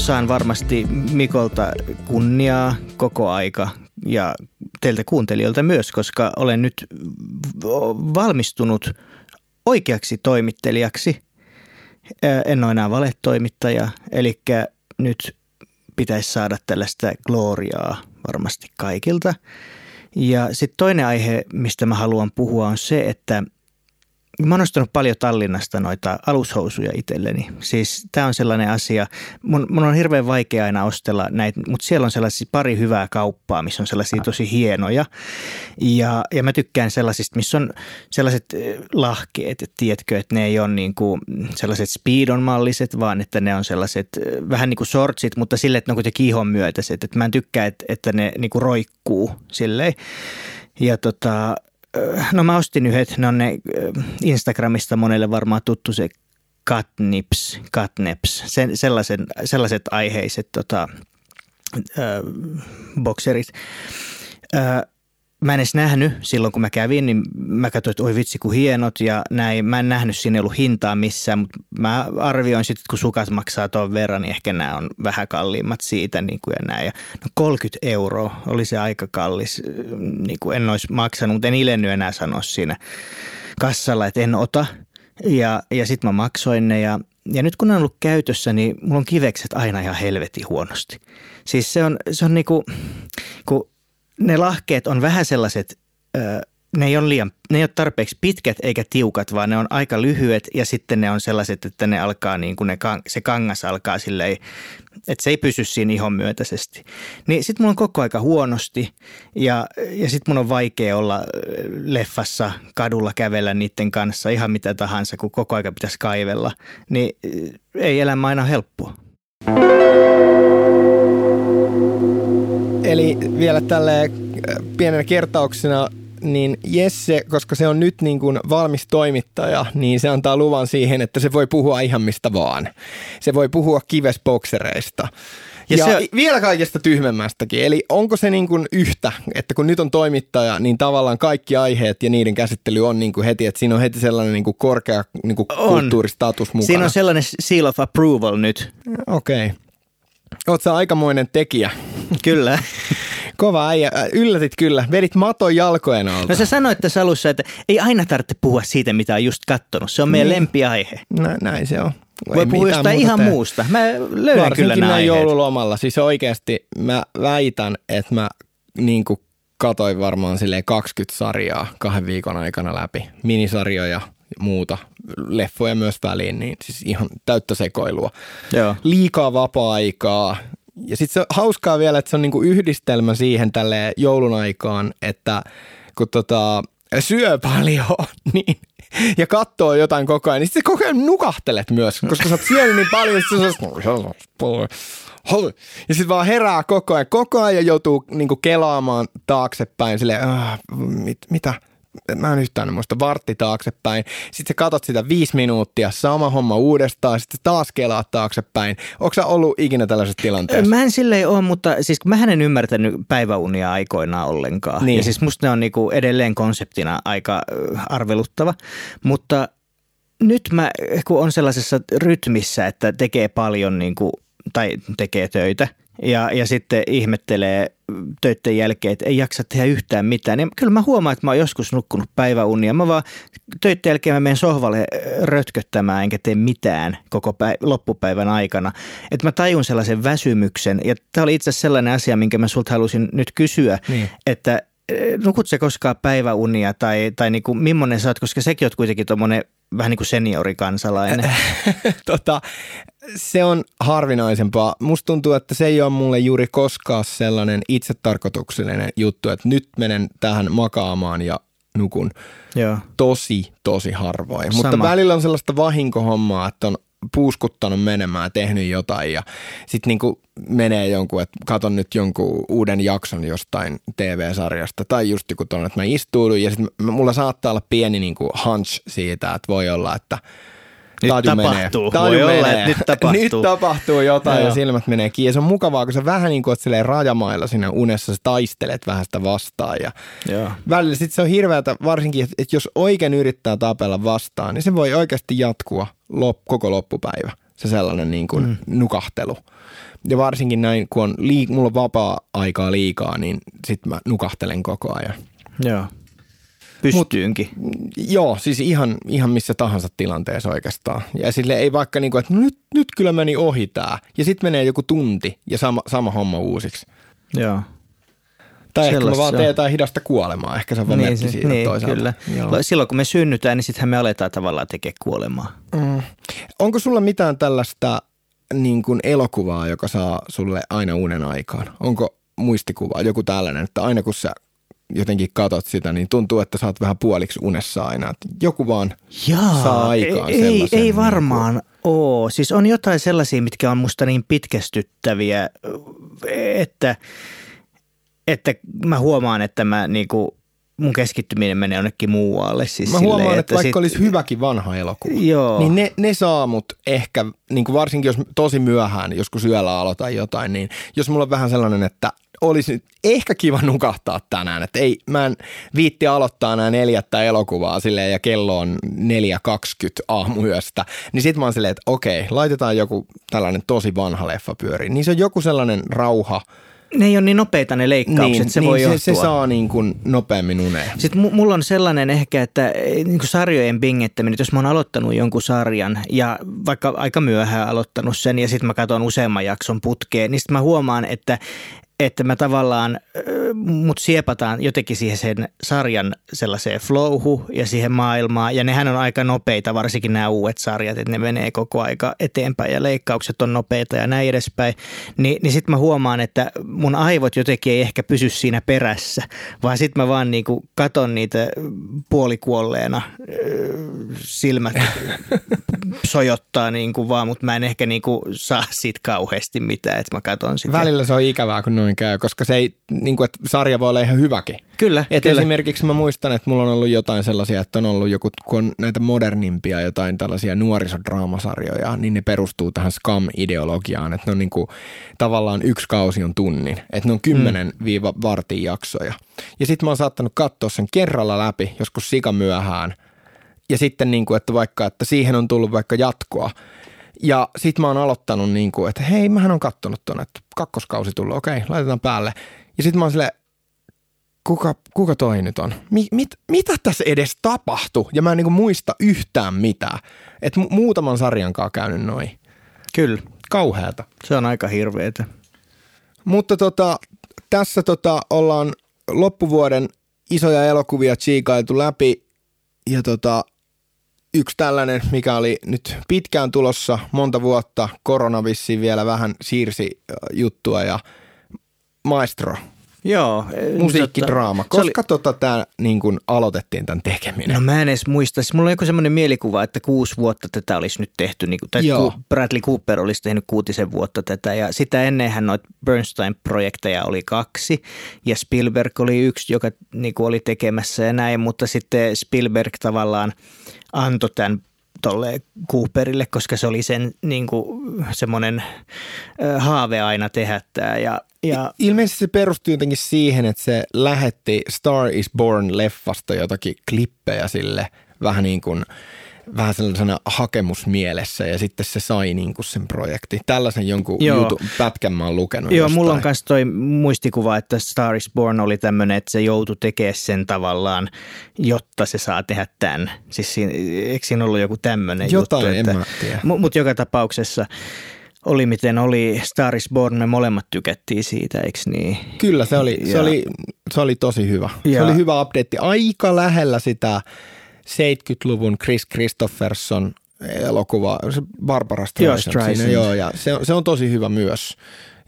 saan varmasti Mikolta kunniaa koko aika ja teiltä kuuntelijoilta myös, koska olen nyt valmistunut oikeaksi toimittelijaksi. En ole enää valetoimittaja, eli nyt pitäisi saada tällaista gloriaa varmasti kaikilta. Ja sitten toinen aihe, mistä mä haluan puhua, on se, että – Mä oon ostanut paljon Tallinnasta noita alushousuja itselleni. Siis tämä on sellainen asia, mun, mun on hirveän vaikea aina ostella näitä, mutta siellä on sellaisia pari hyvää kauppaa, missä on sellaisia tosi hienoja. Ja, ja mä tykkään sellaisista, missä on sellaiset lahkeet, että tiedätkö, että ne ei ole niin kuin sellaiset speedon malliset, vaan että ne on sellaiset vähän niin kuin sortsit, mutta sille, että ne on kuitenkin ihon myötäiset. Että mä en tykkää, että, että ne niin kuin roikkuu silleen. Ja tota, no mä ostin yhdet, ne on ne Instagramista monelle varmaan tuttu se catnips, catneps, sen, sellaisen, sellaiset aiheiset tota, äh, bokserit. Äh, mä en edes nähnyt silloin, kun mä kävin, niin mä katsoin, että oi vitsi, kun hienot ja näin. Mä en nähnyt sinne ollut hintaa missään, mutta mä arvioin sitten, kun sukat maksaa tuon verran, niin ehkä nämä on vähän kalliimmat siitä niin kuin ja näin. Ja no 30 euroa oli se aika kallis, niin kuin en olisi maksanut, mutta en ilennyt enää sanoa siinä kassalla, että en ota. Ja, ja sitten mä maksoin ne ja, ja nyt kun ne on ollut käytössä, niin mulla on kivekset aina ihan helvetin huonosti. Siis se on, se on niinku, kun ne lahkeet on vähän sellaiset, ne ei, ole liian, ne ei ole tarpeeksi pitkät eikä tiukat, vaan ne on aika lyhyet ja sitten ne on sellaiset, että ne alkaa niin kuin ne, se kangas alkaa silleen, että se ei pysy siinä ihon myötäisesti. Niin sitten mulla on koko aika huonosti ja, ja sitten mun on vaikea olla leffassa kadulla kävellä niiden kanssa ihan mitä tahansa, kun koko aika pitäisi kaivella. Niin ei elämä aina helppoa. Eli vielä tälle äh, pienenä kertauksena niin Jesse, koska se on nyt niin kuin valmis toimittaja, niin se antaa luvan siihen, että se voi puhua ihan mistä vaan. Se voi puhua kivesboksereista. Ja, ja se, vielä kaikesta tyhmemmästäkin. Eli onko se niin kuin yhtä, että kun nyt on toimittaja, niin tavallaan kaikki aiheet ja niiden käsittely on niin kuin heti, että siinä on heti sellainen niin kuin korkea niin kuin kulttuuristatus mukana. Siinä on sellainen seal of approval nyt. Okei. Okay. Sä aikamoinen tekijä. Kyllä. Kova äijä. Yllätit kyllä. Vedit maton jalkojen alta. No sä sanoit tässä alussa, että ei aina tarvitse puhua siitä, mitä on just kattonut. Se on meidän niin. lempiaihe. Nä, näin se on. Voi puhua jostain ihan tee. muusta. Mä löydän Varsinkin kyllä nämä joululomalla. Siis oikeasti mä väitän, että mä niin kuin katoin varmaan silleen 20 sarjaa kahden viikon aikana läpi. Minisarjoja, muuta, leffoja myös väliin, niin siis ihan täyttä sekoilua. Joo. Liikaa vapaa-aikaa. Ja sitten se on hauskaa vielä, että se on niinku yhdistelmä siihen tälle joulun aikaan, että kun tota, syö paljon, niin ja katsoo jotain koko ajan, niin sitten koko ajan nukahtelet myös, koska sä oot syönyt niin paljon, että ja sitten vaan herää koko ajan, koko ajan joutuu niinku kelaamaan taaksepäin silleen, mit, mitä, mä en yhtään muista, vartti taaksepäin. Sitten sä katot sitä viisi minuuttia, sama homma uudestaan, sitten taas kelaat taaksepäin. Onko sä ollut ikinä tällaisessa tilanteessa? Mä en silleen ole, mutta siis mä en ymmärtänyt päiväunia aikoinaan ollenkaan. Niin. Ja siis musta ne on niinku edelleen konseptina aika arveluttava, mutta nyt mä, kun on sellaisessa rytmissä, että tekee paljon niin kuin, tai tekee töitä ja, ja sitten ihmettelee töiden jälkeen, että ei jaksa tehdä yhtään mitään. Niin kyllä mä huomaan, että mä oon joskus nukkunut päiväunia. Mä vaan töiden jälkeen mä menen sohvalle rötköttämään enkä tee mitään koko päiv- loppupäivän aikana. Että mä tajun sellaisen väsymyksen. Ja tämä oli itse asiassa sellainen asia, minkä mä sulta halusin nyt kysyä, niin. että nukut se koskaan päiväunia tai, tai niin kuin, millainen sä oot, koska sekin on kuitenkin tuommoinen vähän niin kuin seniorikansalainen. tota, se on harvinaisempaa. Musta tuntuu, että se ei ole mulle juuri koskaan sellainen itsetarkoituksellinen juttu, että nyt menen tähän makaamaan ja nukun. Joo. Tosi, tosi harvoin. Sama. Mutta välillä on sellaista vahinkohommaa, että on puuskuttanut menemään, tehnyt jotain ja sitten niinku menee jonkun, että katon nyt jonkun uuden jakson jostain TV-sarjasta tai just joku tuonne, että mä istuudun ja sitten mulla saattaa olla pieni niinku hunch siitä, että voi olla, että – nyt Taju tapahtuu. Menee. Taju Voi menee. Olla, nyt tapahtuu. nyt tapahtuu jotain ja silmät menee kiinni. Se on mukavaa, kun sä vähän niin kuin oot rajamailla siinä unessa, sä taistelet vähän sitä vastaan. Ja Joo. välillä sitten se on hirveätä, varsinkin, että, että jos oikein yrittää tapella vastaan, niin se voi oikeasti jatkua lop, koko loppupäivä. se sellainen niin kuin mm. nukahtelu. Ja varsinkin näin, kun on liik- mulla on vapaa-aikaa liikaa, niin sitten mä nukahtelen koko ajan. Joo. Pystyynkin. Mut, joo, siis ihan, ihan missä tahansa tilanteessa oikeastaan. Ja sille ei vaikka niin kuin, että nyt, nyt kyllä meni ohi tää. Ja sitten menee joku tunti ja sama, sama homma uusiksi. Joo. Tai ehkä mä vaan teen jotain hidasta kuolemaa. Ehkä se on vaan niin, se, siitä niin, toisaalta. Kyllä. Joo. Silloin kun me synnytään, niin sittenhän me aletaan tavallaan tekemään kuolemaa. Mm. Onko sulla mitään tällaista niin kuin elokuvaa, joka saa sulle aina uuden aikaan? Onko muistikuva, joku tällainen, että aina kun sä jotenkin katot sitä, niin tuntuu, että sä oot vähän puoliksi unessa aina. Että joku vaan Jaa, saa aikaan ei, ei, ei varmaan niin kuin... oo. Siis on jotain sellaisia, mitkä on musta niin pitkästyttäviä, että, että mä huomaan, että mä niinku mun keskittyminen menee jonnekin muualle. Siis Mä silleen, huomaan, että, että vaikka sit... olisi hyväkin vanha elokuva, Joo. niin ne, ne saa mut ehkä, niin kuin varsinkin jos tosi myöhään, joskus yöllä aloitan jotain, niin jos mulla on vähän sellainen, että olisi nyt ehkä kiva nukahtaa tänään, että ei, mä en viitti aloittaa nämä neljättä elokuvaa silleen ja kello on 4.20 aamuyöstä, niin sit mä oon silleen, että okei, laitetaan joku tällainen tosi vanha leffa pyöriin. Niin se on joku sellainen rauha, ne ei ole niin nopeita ne leikkaukset, niin, se niin voi se, se saa niin kuin nopeammin uneen. Sitten mulla on sellainen ehkä, että eh, niin kuin sarjojen bingettäminen, jos mä oon aloittanut jonkun sarjan ja vaikka aika myöhään aloittanut sen ja sitten mä katson useamman jakson putkeen, niin sitten mä huomaan, että että mä tavallaan, mut siepataan jotenkin siihen sen sarjan sellaiseen flowhu ja siihen maailmaan. Ja nehän on aika nopeita, varsinkin nämä uudet sarjat, että ne menee koko aika eteenpäin ja leikkaukset on nopeita ja näin edespäin. Ni, niin sitten mä huomaan, että mun aivot jotenkin ei ehkä pysy siinä perässä, vaan sitten mä vaan niinku katon niitä puolikuolleena silmät sojottaa niinku vaan, mutta mä en ehkä niinku saa siitä kauheasti mitään, että mä katon sitä. Välillä se on ikävää, kun noin noin käy, koska se ei, niin kuin, että sarja voi olla ihan hyväkin. Kyllä, Et kyllä. Esimerkiksi mä muistan, että mulla on ollut jotain sellaisia, että on ollut joku, kun on näitä modernimpia jotain tällaisia nuorisodraamasarjoja, niin ne perustuu tähän scam-ideologiaan, että ne on niin kuin, tavallaan yksi kausi on tunnin, että ne on kymmenen mm. viiva vartin jaksoja. Ja sitten mä oon saattanut katsoa sen kerralla läpi, joskus sika myöhään, ja sitten niin kuin, että vaikka, että siihen on tullut vaikka jatkoa, ja sit mä oon aloittanut niin kuin, että hei, mähän on kattonut tuonne, että kakkoskausi tullut, okei, laitetaan päälle. Ja sit mä oon silleen, kuka, kuka toi nyt on? Mi, mit, mitä tässä edes tapahtui? Ja mä en niin kuin muista yhtään mitään. Että mu- muutaman sarjan kanssa käynyt noin. Kyllä. Kauheata. Se on aika hirveetä. Mutta tota, tässä tota, ollaan loppuvuoden isoja elokuvia tsiikailtu läpi. Ja tota, yksi tällainen, mikä oli nyt pitkään tulossa, monta vuotta, koronavissi vielä vähän siirsi juttua ja Maestro. Joo. Musiikkidraama. Koska oli... tota tämä niin kun aloitettiin tämän tekeminen? No mä en edes muista. Siis mulla on joku semmoinen mielikuva, että kuusi vuotta tätä olisi nyt tehty. Niin kuin, tai Joo. Bradley Cooper olisi tehnyt kuutisen vuotta tätä. Ja sitä ennenhän noita Bernstein-projekteja oli kaksi. Ja Spielberg oli yksi, joka niin kuin oli tekemässä ja näin. Mutta sitten Spielberg tavallaan – antoi tämän tolle Cooperille, koska se oli sen niin kuin, semmoinen haave aina tehdä tämä. Ja, ja... Ilmeisesti se perustui jotenkin siihen, että se lähetti Star is Born-leffasta jotakin klippejä sille vähän niin kuin – vähän sellaisena hakemusmielessä ja sitten se sai niin kuin sen projekti. Tällaisen jonkun Joo. Jutu, pätkän mä oon lukenut Joo, jostain. mulla on myös toi muistikuva, että Star is Born oli tämmöinen, että se joutui tekemään sen tavallaan, jotta se saa tehdä tämän. Siis siinä, eikö siinä ollut joku tämmöinen Jotain, juttu? Jotain, en mä tiedä. Mutta joka tapauksessa oli miten oli Star is Born, me molemmat tykättiin siitä, eikö niin? Kyllä, se oli, ja, se oli, se oli tosi hyvä. Ja, se oli hyvä update, aika lähellä sitä 70-luvun Chris Christopherson elokuva, se Barbara Streisand, joo, siinä, joo, ja se on, se on tosi hyvä myös.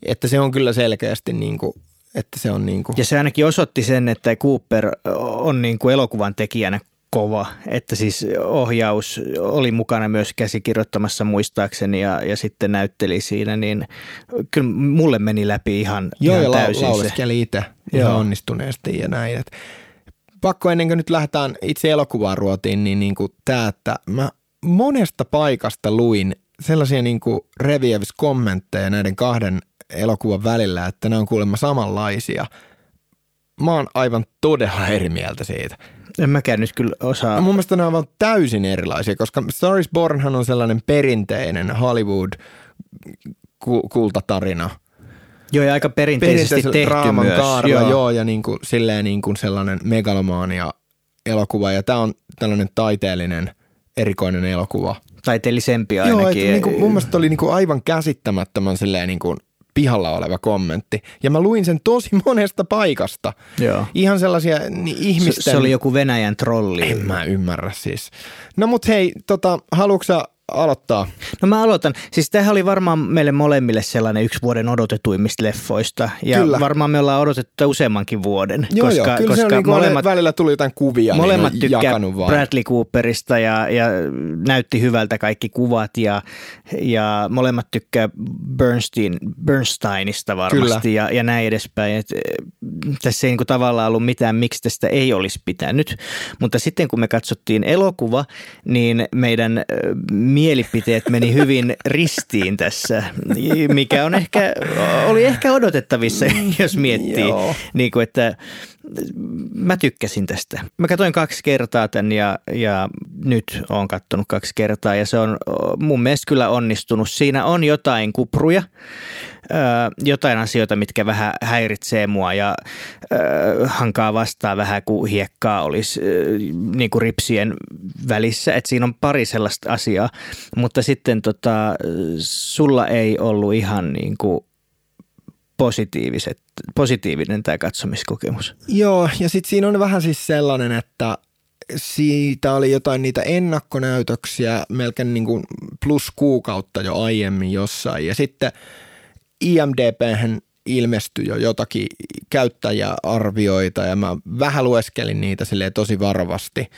Että se on kyllä selkeästi niin kuin, että se on niin kuin. Ja se ainakin osoitti sen, että Cooper on niin kuin elokuvan tekijänä kova, että siis ohjaus oli mukana myös käsikirjoittamassa muistaakseni ja, ja sitten näytteli siinä, niin kyllä mulle meni läpi ihan, Joo, ihan ja täysin lauleskeli itse ihan onnistuneesti ja näin. Että pakko ennen kuin nyt lähdetään itse elokuvaan ruotiin, niin, niin kuin tämä, että mä monesta paikasta luin sellaisia niin kuin kommentteja näiden kahden elokuvan välillä, että ne on kuulemma samanlaisia. Mä oon aivan todella eri mieltä siitä. En mäkään nyt kyllä osaa. Mun mielestä ne ovat täysin erilaisia, koska Star is Bornhan on sellainen perinteinen Hollywood ku- kultatarina. Joo, ja aika perinteisesti tehty draaman myös. kaarella, joo. joo, ja niin kuin, silleen niin kuin sellainen megalomaania elokuva. Ja tämä on tällainen taiteellinen, erikoinen elokuva. Taiteellisempi Joo, ainakin. että niin kuin, mun mielestä oli niin kuin aivan käsittämättömän silleen niin kuin pihalla oleva kommentti. Ja mä luin sen tosi monesta paikasta. Joo. Ihan sellaisia niin ihmisten... Se, se oli joku Venäjän trolli. En mä ymmärrä siis. No mut hei, tota, haluatko aloittaa? No mä aloitan. Siis tämähän oli varmaan meille molemmille sellainen yksi vuoden odotetuimmista leffoista. Ja Kyllä. varmaan me ollaan odotettu useammankin vuoden. Joo, koska, joo, kyllä koska se on niin molemmat, välillä tuli jotain kuvia, molemmat niin tykkää. Bradley Cooperista ja, ja näytti hyvältä kaikki kuvat ja, ja molemmat tykkää Bernstein, Bernsteinista varmasti ja, ja näin edespäin. Et, eh, tässä ei niinku tavallaan ollut mitään, miksi tästä ei olisi pitänyt, mutta sitten kun me katsottiin elokuva, niin meidän eh, mielipiteet meni hyvin ristiin tässä, mikä on ehkä, oli ehkä odotettavissa, jos miettii, Joo. niin kuin, että mä tykkäsin tästä. Mä katsoin kaksi kertaa tämän ja, ja nyt oon kattonut kaksi kertaa ja se on mun mielestä kyllä onnistunut. Siinä on jotain kupruja, jotain asioita, mitkä vähän häiritsee mua ja hankaa vastaan vähän kuin hiekkaa olisi niin kuin ripsien välissä. Et siinä on pari sellaista asiaa, mutta sitten tota, sulla ei ollut ihan niin kuin positiiviset, positiivinen tämä katsomiskokemus. Joo, ja sitten siinä on vähän siis sellainen, että siitä oli jotain niitä ennakkonäytöksiä melkein niin kuin plus kuukautta jo aiemmin jossain. Ja sitten IMDBhän ilmestyi jo jotakin käyttäjäarvioita ja mä vähän lueskelin niitä tosi varovasti.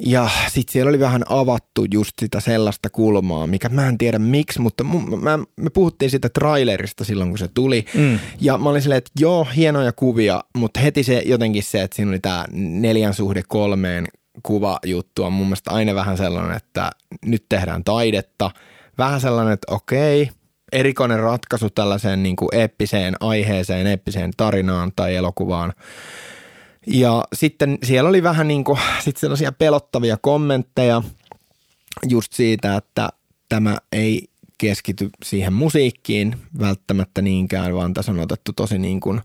Ja sitten siellä oli vähän avattu just sitä sellaista kulmaa, mikä mä en tiedä miksi, mutta mun, mä, me puhuttiin siitä trailerista silloin, kun se tuli. Mm. Ja mä olin silleen, että joo, hienoja kuvia, mutta heti se jotenkin se, että siinä oli tämä neljän suhde kolmeen kuvajuttu on mun mielestä aina vähän sellainen, että nyt tehdään taidetta. Vähän sellainen, että okei, erikoinen ratkaisu tällaiseen niin kuin eeppiseen aiheeseen, eeppiseen tarinaan tai elokuvaan. Ja sitten siellä oli vähän niin kuin sit sellaisia pelottavia kommentteja just siitä, että tämä ei keskity siihen musiikkiin välttämättä niinkään, vaan tässä on otettu tosi niin kuin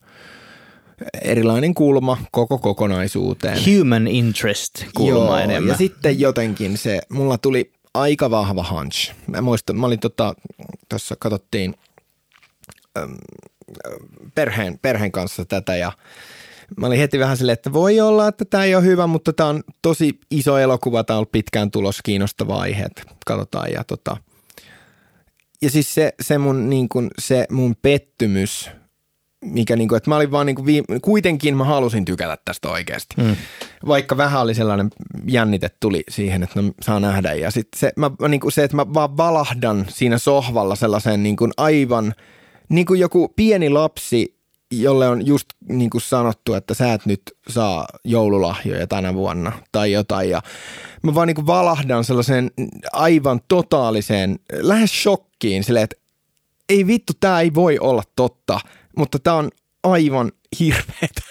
erilainen kulma koko kokonaisuuteen. Human interest kulma enemmän. Ja sitten jotenkin se, mulla tuli aika vahva hunch. Mä muistan, mä olin tota, tuossa katsottiin äm, perheen, perheen kanssa tätä ja mä olin heti vähän silleen, että voi olla, että tämä ei ole hyvä, mutta tämä on tosi iso elokuva, tämä on ollut pitkään tulos kiinnostava aihe, että katsotaan ja tota. Ja siis se, se, mun, niin kun, se mun pettymys, mikä niin kuin, että mä olin vaan niin kuin viime, kuitenkin mä halusin tykätä tästä oikeasti. Mm. Vaikka vähän oli sellainen jännite tuli siihen, että no, saa nähdä. Ja sitten se, mä, niin kuin se, että mä vaan valahdan siinä sohvalla sellaiseen niin kuin aivan, niin kuin joku pieni lapsi, jolle on just niin kuin sanottu, että sä et nyt saa joululahjoja tänä vuonna tai jotain. Ja mä vaan niin kuin valahdan sellaiseen aivan totaaliseen, lähes shokkiin silleen, että ei vittu, tämä ei voi olla totta, mutta tämä on aivan hirveetä.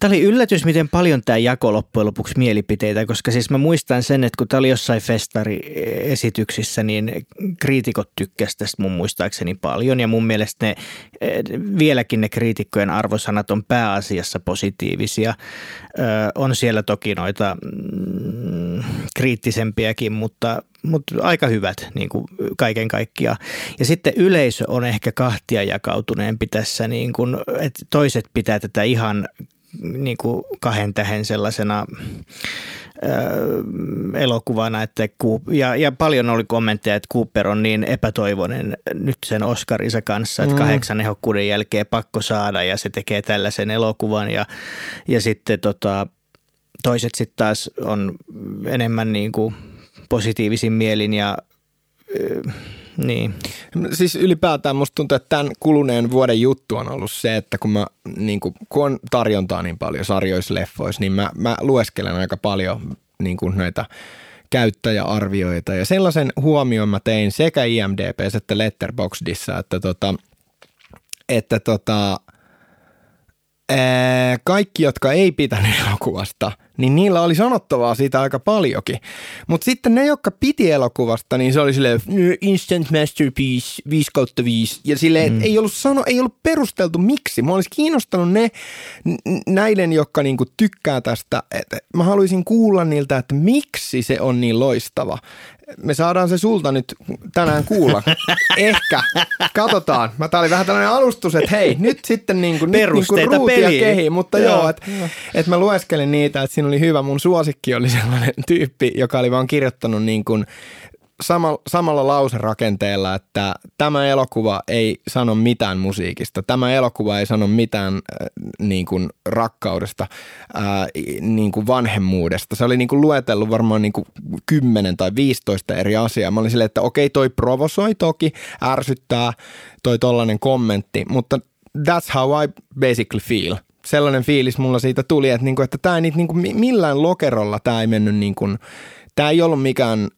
Tämä oli yllätys, miten paljon tämä jako loppujen lopuksi mielipiteitä, koska siis mä muistan sen, että kun tämä oli jossain festariesityksissä, niin kriitikot tykkäsivät tästä mun muistaakseni paljon. Ja mun mielestä ne, vieläkin ne kriitikkojen arvosanat on pääasiassa positiivisia. Ö, on siellä toki noita mm, kriittisempiäkin, mutta, mutta aika hyvät niin kuin kaiken kaikkiaan. Ja sitten yleisö on ehkä kahtia jakautuneempi tässä, niin kuin, että toiset pitää tätä ihan niin kuin kahden tähän sellaisena ö, elokuvana, että Coop, ja, ja paljon oli kommentteja, että Cooper on niin epätoivoinen nyt sen Oscarinsa kanssa, että mm. kahdeksan ehokkuuden jälkeen pakko saada ja se tekee tällaisen elokuvan ja, ja sitten tota, toiset sitten taas on enemmän niin kuin positiivisin mielin ja niin. Siis ylipäätään musta tuntuu, että tämän kuluneen vuoden juttu on ollut se, että kun, mä, niin kuin, kun on tarjontaa niin paljon sarjoissa, leffoissa, niin mä, mä lueskelen aika paljon niin kuin näitä käyttäjäarvioita. Ja sellaisen huomioon mä tein sekä IMDb että Letterboxdissa, että, tota, että tota, kaikki, jotka ei pitänyt elokuvasta, niin niillä oli sanottavaa siitä aika paljonkin. Mutta sitten ne, jotka piti elokuvasta, niin se oli silleen instant masterpiece 5 kautta 5. Ja silleen, mm. ei ollut, sano, ei ollut perusteltu miksi. Mä olisi kiinnostanut ne näiden, jotka niinku tykkää tästä. että mä haluaisin kuulla niiltä, että miksi se on niin loistava me saadaan se sulta nyt tänään kuulla. Ehkä. Katsotaan. Mä tää oli vähän tällainen alustus, että hei, nyt sitten niinku, nyt niinku ruutia kehi. Mutta joo, joo että et mä lueskelin niitä, että siinä oli hyvä. Mun suosikki oli sellainen tyyppi, joka oli vaan kirjoittanut niin kuin sama, samalla lauserakenteella, että tämä elokuva ei sano mitään musiikista, tämä elokuva ei sano mitään äh, niin kuin rakkaudesta, äh, niin kuin vanhemmuudesta. Se oli niin kuin luetellut varmaan niin kuin 10 tai 15 eri asiaa. Mä olin silleen, että okei, toi provosoi toki, ärsyttää toi tollainen kommentti, mutta that's how I basically feel. Sellainen fiilis mulla siitä tuli, että, niinku, että tämä ei niinku, millään lokerolla tämä ei mennyt niin kuin, tämä ei ollut mikään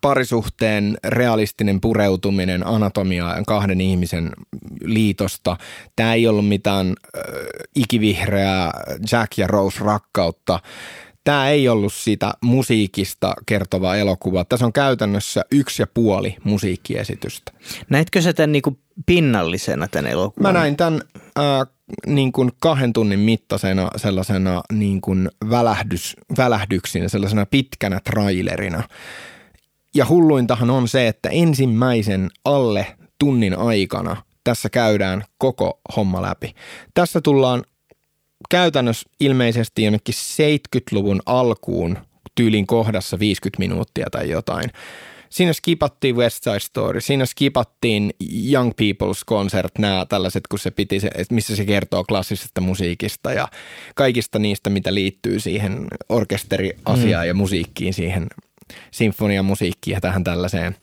parisuhteen realistinen pureutuminen anatomiaan kahden ihmisen liitosta. Tämä ei ollut mitään äh, ikivihreää Jack ja Rose rakkautta. Tämä ei ollut sitä musiikista kertovaa elokuvaa. Tässä on käytännössä yksi ja puoli musiikkiesitystä. Näitkö sä tämän niin kuin pinnallisena tämän elokuvan? Mä näin tämän äh, niin kuin kahden tunnin mittaisena sellaisena niin kuin välähdys, välähdyksinä, sellaisena pitkänä trailerina – ja hulluintahan on se, että ensimmäisen alle tunnin aikana tässä käydään koko homma läpi. Tässä tullaan käytännössä ilmeisesti jonnekin 70-luvun alkuun tyylin kohdassa 50 minuuttia tai jotain. Siinä skipattiin West Side Story, siinä skipattiin Young People's Concert, nämä tällaiset, kun se piti, se, missä se kertoo klassisesta musiikista ja kaikista niistä, mitä liittyy siihen orkesteriasiaan mm. ja musiikkiin siihen sinfoniamusiikkia tähän tällaiseen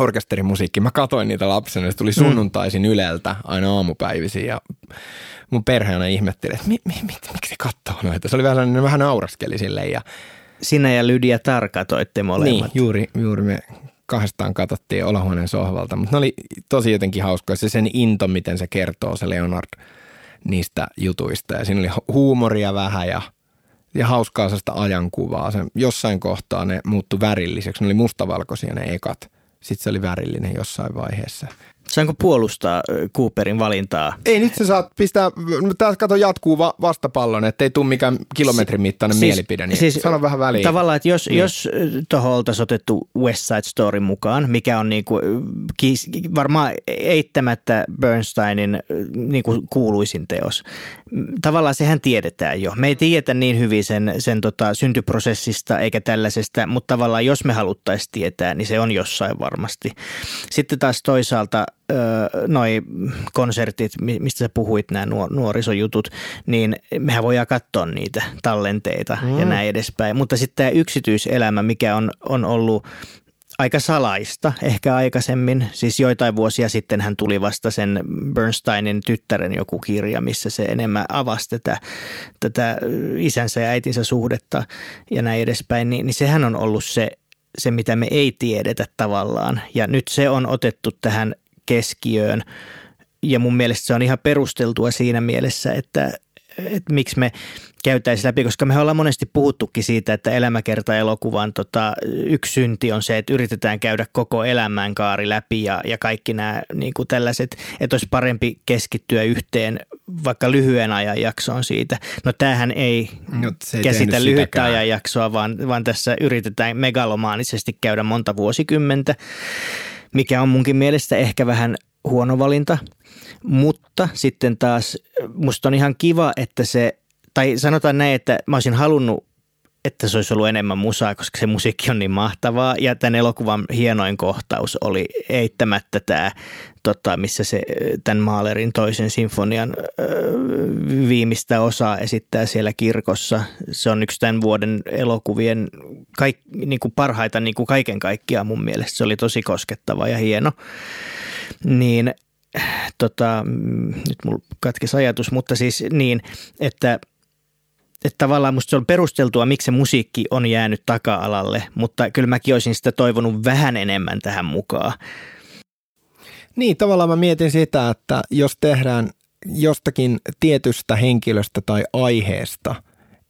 orkesterimusiikkiin. Mä katoin niitä lapsena, se tuli mm. sunnuntaisin Yleltä aina aamupäivisiin ja mun perhe aina ihmetteli, että mi, mi, mi, miksi se katsoo noita. Se oli vähän sellainen, vähän nauraskeli silleen ja sinä ja Lydia Tarka toitte molemmat. Niin, juuri, juuri me kahdestaan katsottiin olohuoneen sohvalta, mutta ne oli tosi jotenkin hauskoja. Se sen into, miten se kertoo se Leonard niistä jutuista ja siinä oli huumoria vähän ja – ja hauskaa sellaista ajankuvaa. Se, jossain kohtaa ne muuttu värilliseksi. Ne oli mustavalkoisia ne ekat. Sitten se oli värillinen jossain vaiheessa. Saanko puolustaa Cooperin valintaa? Ei, nyt sä saat pistää, tässä kato jatkuu va- vastapallon, ettei tule mikään kilometrin mittainen si- mielipide, niin siis, sano vähän väliin. Tavallaan, että jos, niin. jos tuohon oltaisiin otettu West Side Story mukaan, mikä on niinku, varmaan eittämättä Bernsteinin niinku kuuluisin teos. Tavallaan sehän tiedetään jo. Me ei tiedetä niin hyvin sen, sen tota syntyprosessista eikä tällaisesta, mutta tavallaan jos me haluttaisiin tietää, niin se on jossain varmasti. Sitten taas toisaalta – noi konsertit, mistä sä puhuit, nämä nuorisojutut, niin mehän voidaan katsoa niitä tallenteita mm. ja näin edespäin. Mutta sitten tämä yksityiselämä, mikä on, on ollut aika salaista ehkä aikaisemmin. Siis joitain vuosia sitten hän tuli vasta sen Bernsteinin tyttären joku kirja, missä se enemmän avasi tätä, tätä isänsä ja äitinsä suhdetta ja näin edespäin. Niin, niin sehän on ollut se, se, mitä me ei tiedetä tavallaan. Ja nyt se on otettu tähän keskiöön. Ja mun mielestä se on ihan perusteltua siinä mielessä, että, että miksi me käytäisiin läpi, koska me ollaan monesti puhuttukin siitä, että elämäkerta-elokuvan tota, yksi synti on se, että yritetään käydä koko elämänkaari läpi ja, ja kaikki nämä niin kuin tällaiset, että olisi parempi keskittyä yhteen vaikka lyhyen ajan jaksoon siitä. No tämähän ei, no, ei käsitä lyhyttä ajanjaksoa, vaan, vaan tässä yritetään megalomaanisesti käydä monta vuosikymmentä mikä on munkin mielestä ehkä vähän huono valinta. Mutta sitten taas musta on ihan kiva, että se, tai sanotaan näin, että mä olisin halunnut että se olisi ollut enemmän musaa, koska se musiikki on niin mahtavaa. Ja tämän elokuvan hienoin kohtaus oli eittämättä tämä, tota, missä se tämän Maalerin toisen sinfonian viimeistä osaa esittää siellä kirkossa. Se on yksi tämän vuoden elokuvien kaik, niin kuin parhaita niin kuin kaiken kaikkiaan mun mielestä. Se oli tosi koskettava ja hieno. Niin tota, nyt mulla katkesi ajatus, mutta siis niin, että – että tavallaan musta se on perusteltua, miksi se musiikki on jäänyt taka-alalle, mutta kyllä mäkin olisin sitä toivonut vähän enemmän tähän mukaan. Niin, tavallaan mä mietin sitä, että jos tehdään jostakin tietystä henkilöstä tai aiheesta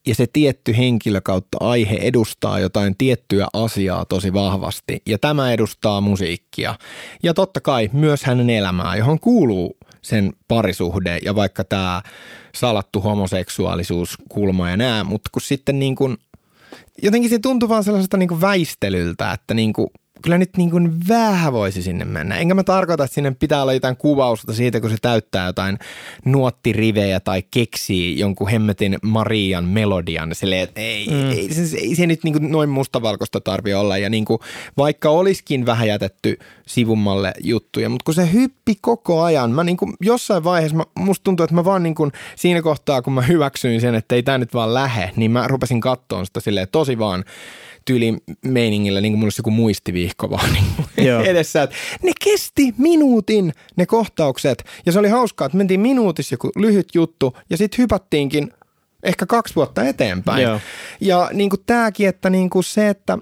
ja se tietty henkilö kautta aihe edustaa jotain tiettyä asiaa tosi vahvasti ja tämä edustaa musiikkia ja totta kai myös hänen elämää, johon kuuluu sen parisuhde ja vaikka tämä salattu homoseksuaalisuus kulma ja nää, mutta kun sitten niin kuin, jotenkin se tuntuu vaan sellaiselta niin kuin väistelyltä, että niin kuin kyllä nyt niin kuin vähän voisi sinne mennä. Enkä mä tarkoita, että sinne pitää olla jotain kuvausta siitä, kun se täyttää jotain nuottirivejä tai keksii jonkun hemmetin Marian melodian. Silleen, että ei, mm. ei, se, ei se nyt niin kuin noin mustavalkoista tarvi olla. Ja niin kuin, vaikka olisikin vähän jätetty sivummalle juttuja, mutta kun se hyppi koko ajan, mä niin kuin jossain vaiheessa, mä, musta tuntuu, että mä vaan niin kuin siinä kohtaa, kun mä hyväksyin sen, että ei tämä nyt vaan lähe, niin mä rupesin kattoon sitä silleen tosi vaan tyyli meiningillä, niin kuin mulla olisi joku muistivihko vaan niin edessä. Että ne kesti minuutin ne kohtaukset ja se oli hauskaa, että mentiin minuutissa joku lyhyt juttu ja sitten hypättiinkin ehkä kaksi vuotta eteenpäin. Joo. Ja niin kuin tämäkin, että niin kuin se, että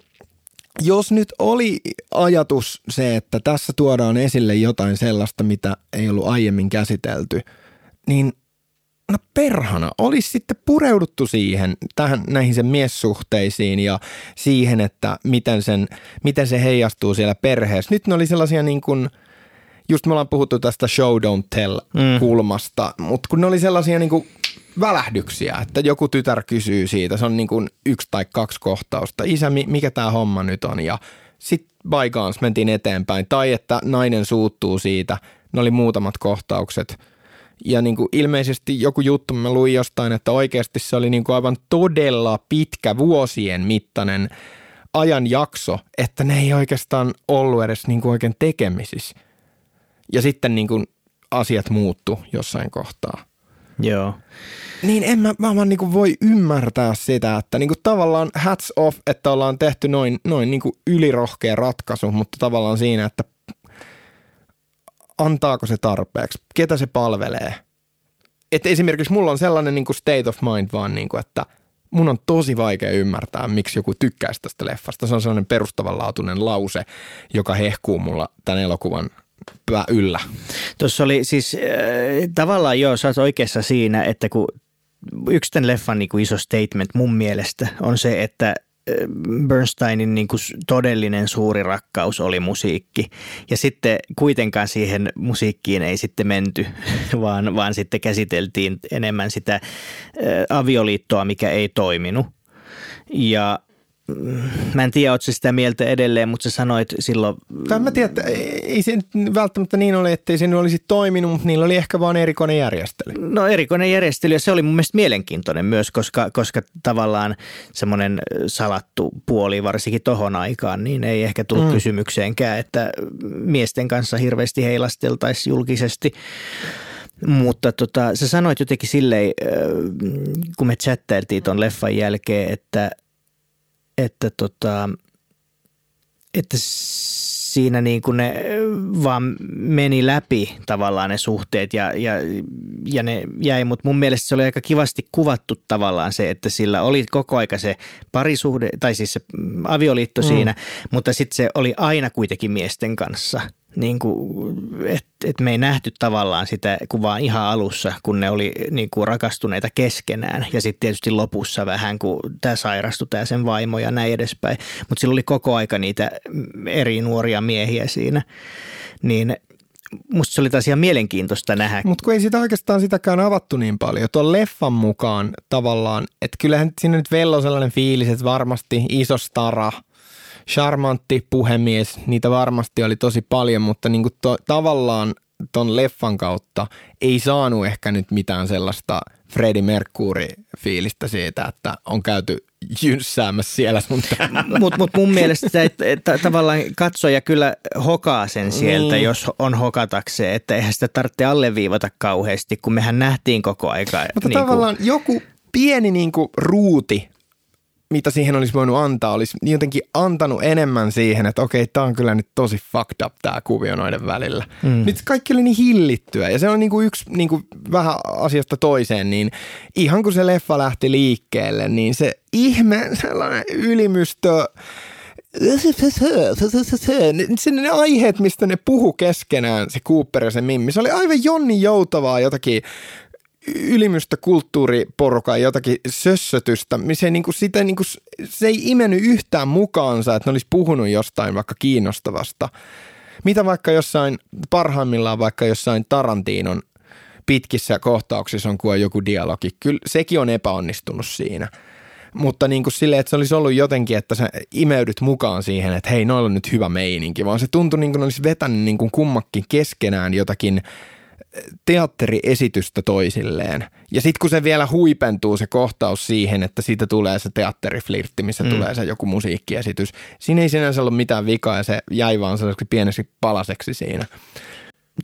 jos nyt oli ajatus se, että tässä tuodaan esille jotain sellaista, mitä ei ollut aiemmin käsitelty, niin – no perhana, olisi sitten pureuduttu siihen, tähän, näihin sen miessuhteisiin ja siihen, että miten, sen, miten se heijastuu siellä perheessä. Nyt ne oli sellaisia niin kuin, just me ollaan puhuttu tästä show don't tell mm. kulmasta, mutta kun ne oli sellaisia niin kuin välähdyksiä, että joku tytär kysyy siitä, se on niin kuin yksi tai kaksi kohtausta. Isä, mikä tämä homma nyt on? Ja sitten by mentiin eteenpäin. Tai että nainen suuttuu siitä, ne oli muutamat kohtaukset – ja niin kuin ilmeisesti joku juttu, mä luin jostain, että oikeasti se oli niin kuin aivan todella pitkä vuosien mittainen ajanjakso, että ne ei oikeastaan ollut edes niin kuin oikein tekemisissä. Ja sitten niin kuin asiat muuttu jossain kohtaa. Joo. Niin en mä, mä vaan niin kuin voi ymmärtää sitä, että niin kuin tavallaan hats off, että ollaan tehty noin, noin niin kuin ylirohkea ratkaisu, mutta tavallaan siinä, että antaako se tarpeeksi, ketä se palvelee. Et esimerkiksi mulla on sellainen niin kuin state of mind vaan, niin kuin, että mun on tosi vaikea ymmärtää, miksi joku tykkäisi tästä leffasta. Se on sellainen perustavanlaatuinen lause, joka hehkuu mulla tämän elokuvan yllä. Tuossa oli siis äh, tavallaan joo, sä oot oikeassa siinä, että kun yksi tämän leffan niin kuin iso statement mun mielestä on se, että Bernsteinin niin kuin todellinen suuri rakkaus oli musiikki. Ja sitten kuitenkaan siihen musiikkiin ei sitten menty, vaan, vaan sitten käsiteltiin enemmän sitä avioliittoa, mikä ei toiminut. Ja Mä en tiedä, oletko sitä mieltä edelleen, mutta sä sanoit silloin... Tai mä tiedän, että ei se välttämättä niin ole, ettei se nyt olisi toiminut, mutta niillä oli ehkä vaan erikoinen järjestely. No erikoinen järjestely ja se oli mun mielestä mielenkiintoinen myös, koska, koska tavallaan semmoinen salattu puoli varsinkin tohon aikaan, niin ei ehkä tullut mm. kysymykseenkään, että miesten kanssa hirveästi heilasteltaisiin julkisesti. Mutta tota, sä sanoit jotenkin silleen, kun me chattailtiin ton leffan jälkeen, että – että, tota, että siinä niin kuin ne vaan meni läpi tavallaan ne suhteet ja, ja, ja ne jäi, mutta mun mielestä se oli aika kivasti kuvattu tavallaan se, että sillä oli koko aika se parisuhde, tai siis se avioliitto mm. siinä, mutta sitten se oli aina kuitenkin miesten kanssa – niin kuin, että et me ei nähty tavallaan sitä kuvaa ihan alussa, kun ne oli niin kuin rakastuneita keskenään. Ja sitten tietysti lopussa vähän, kun tämä sairastui, tämä sen vaimo ja näin edespäin. Mutta sillä oli koko aika niitä eri nuoria miehiä siinä. Niin musta se oli taas ihan mielenkiintoista nähdä. Mutta kun ei sitä oikeastaan sitäkään avattu niin paljon. Tuon leffan mukaan tavallaan, että kyllähän siinä nyt vello sellainen fiilis, että varmasti iso stara – charmantti puhemies, niitä varmasti oli tosi paljon, mutta niin kuin to, tavallaan ton leffan kautta ei saanut ehkä nyt mitään sellaista Freddie Mercury-fiilistä siitä, että on käyty jynssäämässä siellä sun Mutta mut mun mielestä että, että tavallaan katsoja kyllä hokaa sen sieltä, niin. jos on hokatakseen, että eihän sitä tarvitse alleviivata kauheasti, kun mehän nähtiin koko aika. Mutta niin tavallaan kuin... joku pieni niin kuin ruuti mitä siihen olisi voinut antaa, olisi jotenkin antanut enemmän siihen, että okei, tämä on kyllä nyt tosi fucked up tämä kuvio noiden välillä. Mm. Nyt kaikki oli niin hillittyä ja se on niin kuin yksi niin kuin vähän asiasta toiseen, niin ihan kun se leffa lähti liikkeelle, niin se ihme sellainen ylimystö, se ne aiheet, mistä ne puhu keskenään, se Cooper ja se Mimmi, se oli aivan Jonni Joutavaa jotakin ylimystä kulttuuriporukan jotakin sössötystä, ei, niin kuin, sitä, niin kuin, se ei imennyt yhtään mukaansa, että ne olisi puhunut jostain vaikka kiinnostavasta. Mitä vaikka jossain, parhaimmillaan vaikka jossain Tarantinon pitkissä kohtauksissa on kuin joku dialogi. Kyllä sekin on epäonnistunut siinä. Mutta niin kuin silleen, että se olisi ollut jotenkin, että sä imeydyt mukaan siihen, että hei, noilla on nyt hyvä meininki, vaan se tuntui niin kuin olisi vetänyt niin kuin kummakin keskenään jotakin teatteriesitystä toisilleen. Ja sitten kun se vielä huipentuu se kohtaus siihen, että siitä tulee se teatteriflirtti, missä mm. tulee se joku musiikkiesitys. Siinä ei sinänsä ollut mitään vikaa ja se jäi vaan sellaiseksi pieneksi palaseksi siinä.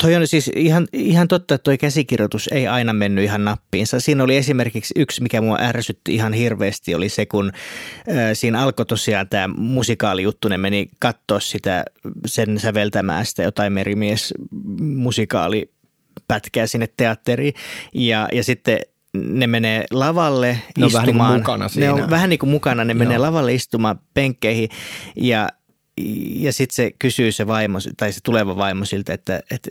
Toi on siis ihan, ihan totta, että toi käsikirjoitus ei aina mennyt ihan nappiinsa. Siinä oli esimerkiksi yksi, mikä mua ärsytti ihan hirveästi, oli se, kun äh, siinä alkoi tosiaan tämä musikaalijuttu, ne meni katsoa sitä sen säveltämää sitä jotain merimies musikaali pätkää sinne teatteriin ja, ja sitten ne menee lavalle ne istumaan. On vähän niin mukana siinä. Ne on vähän niin kuin mukana, ne Joo. menee lavalle istumaan penkkeihin ja, ja sitten se kysyy se vaimo, tai se tuleva vaimo siltä, että, että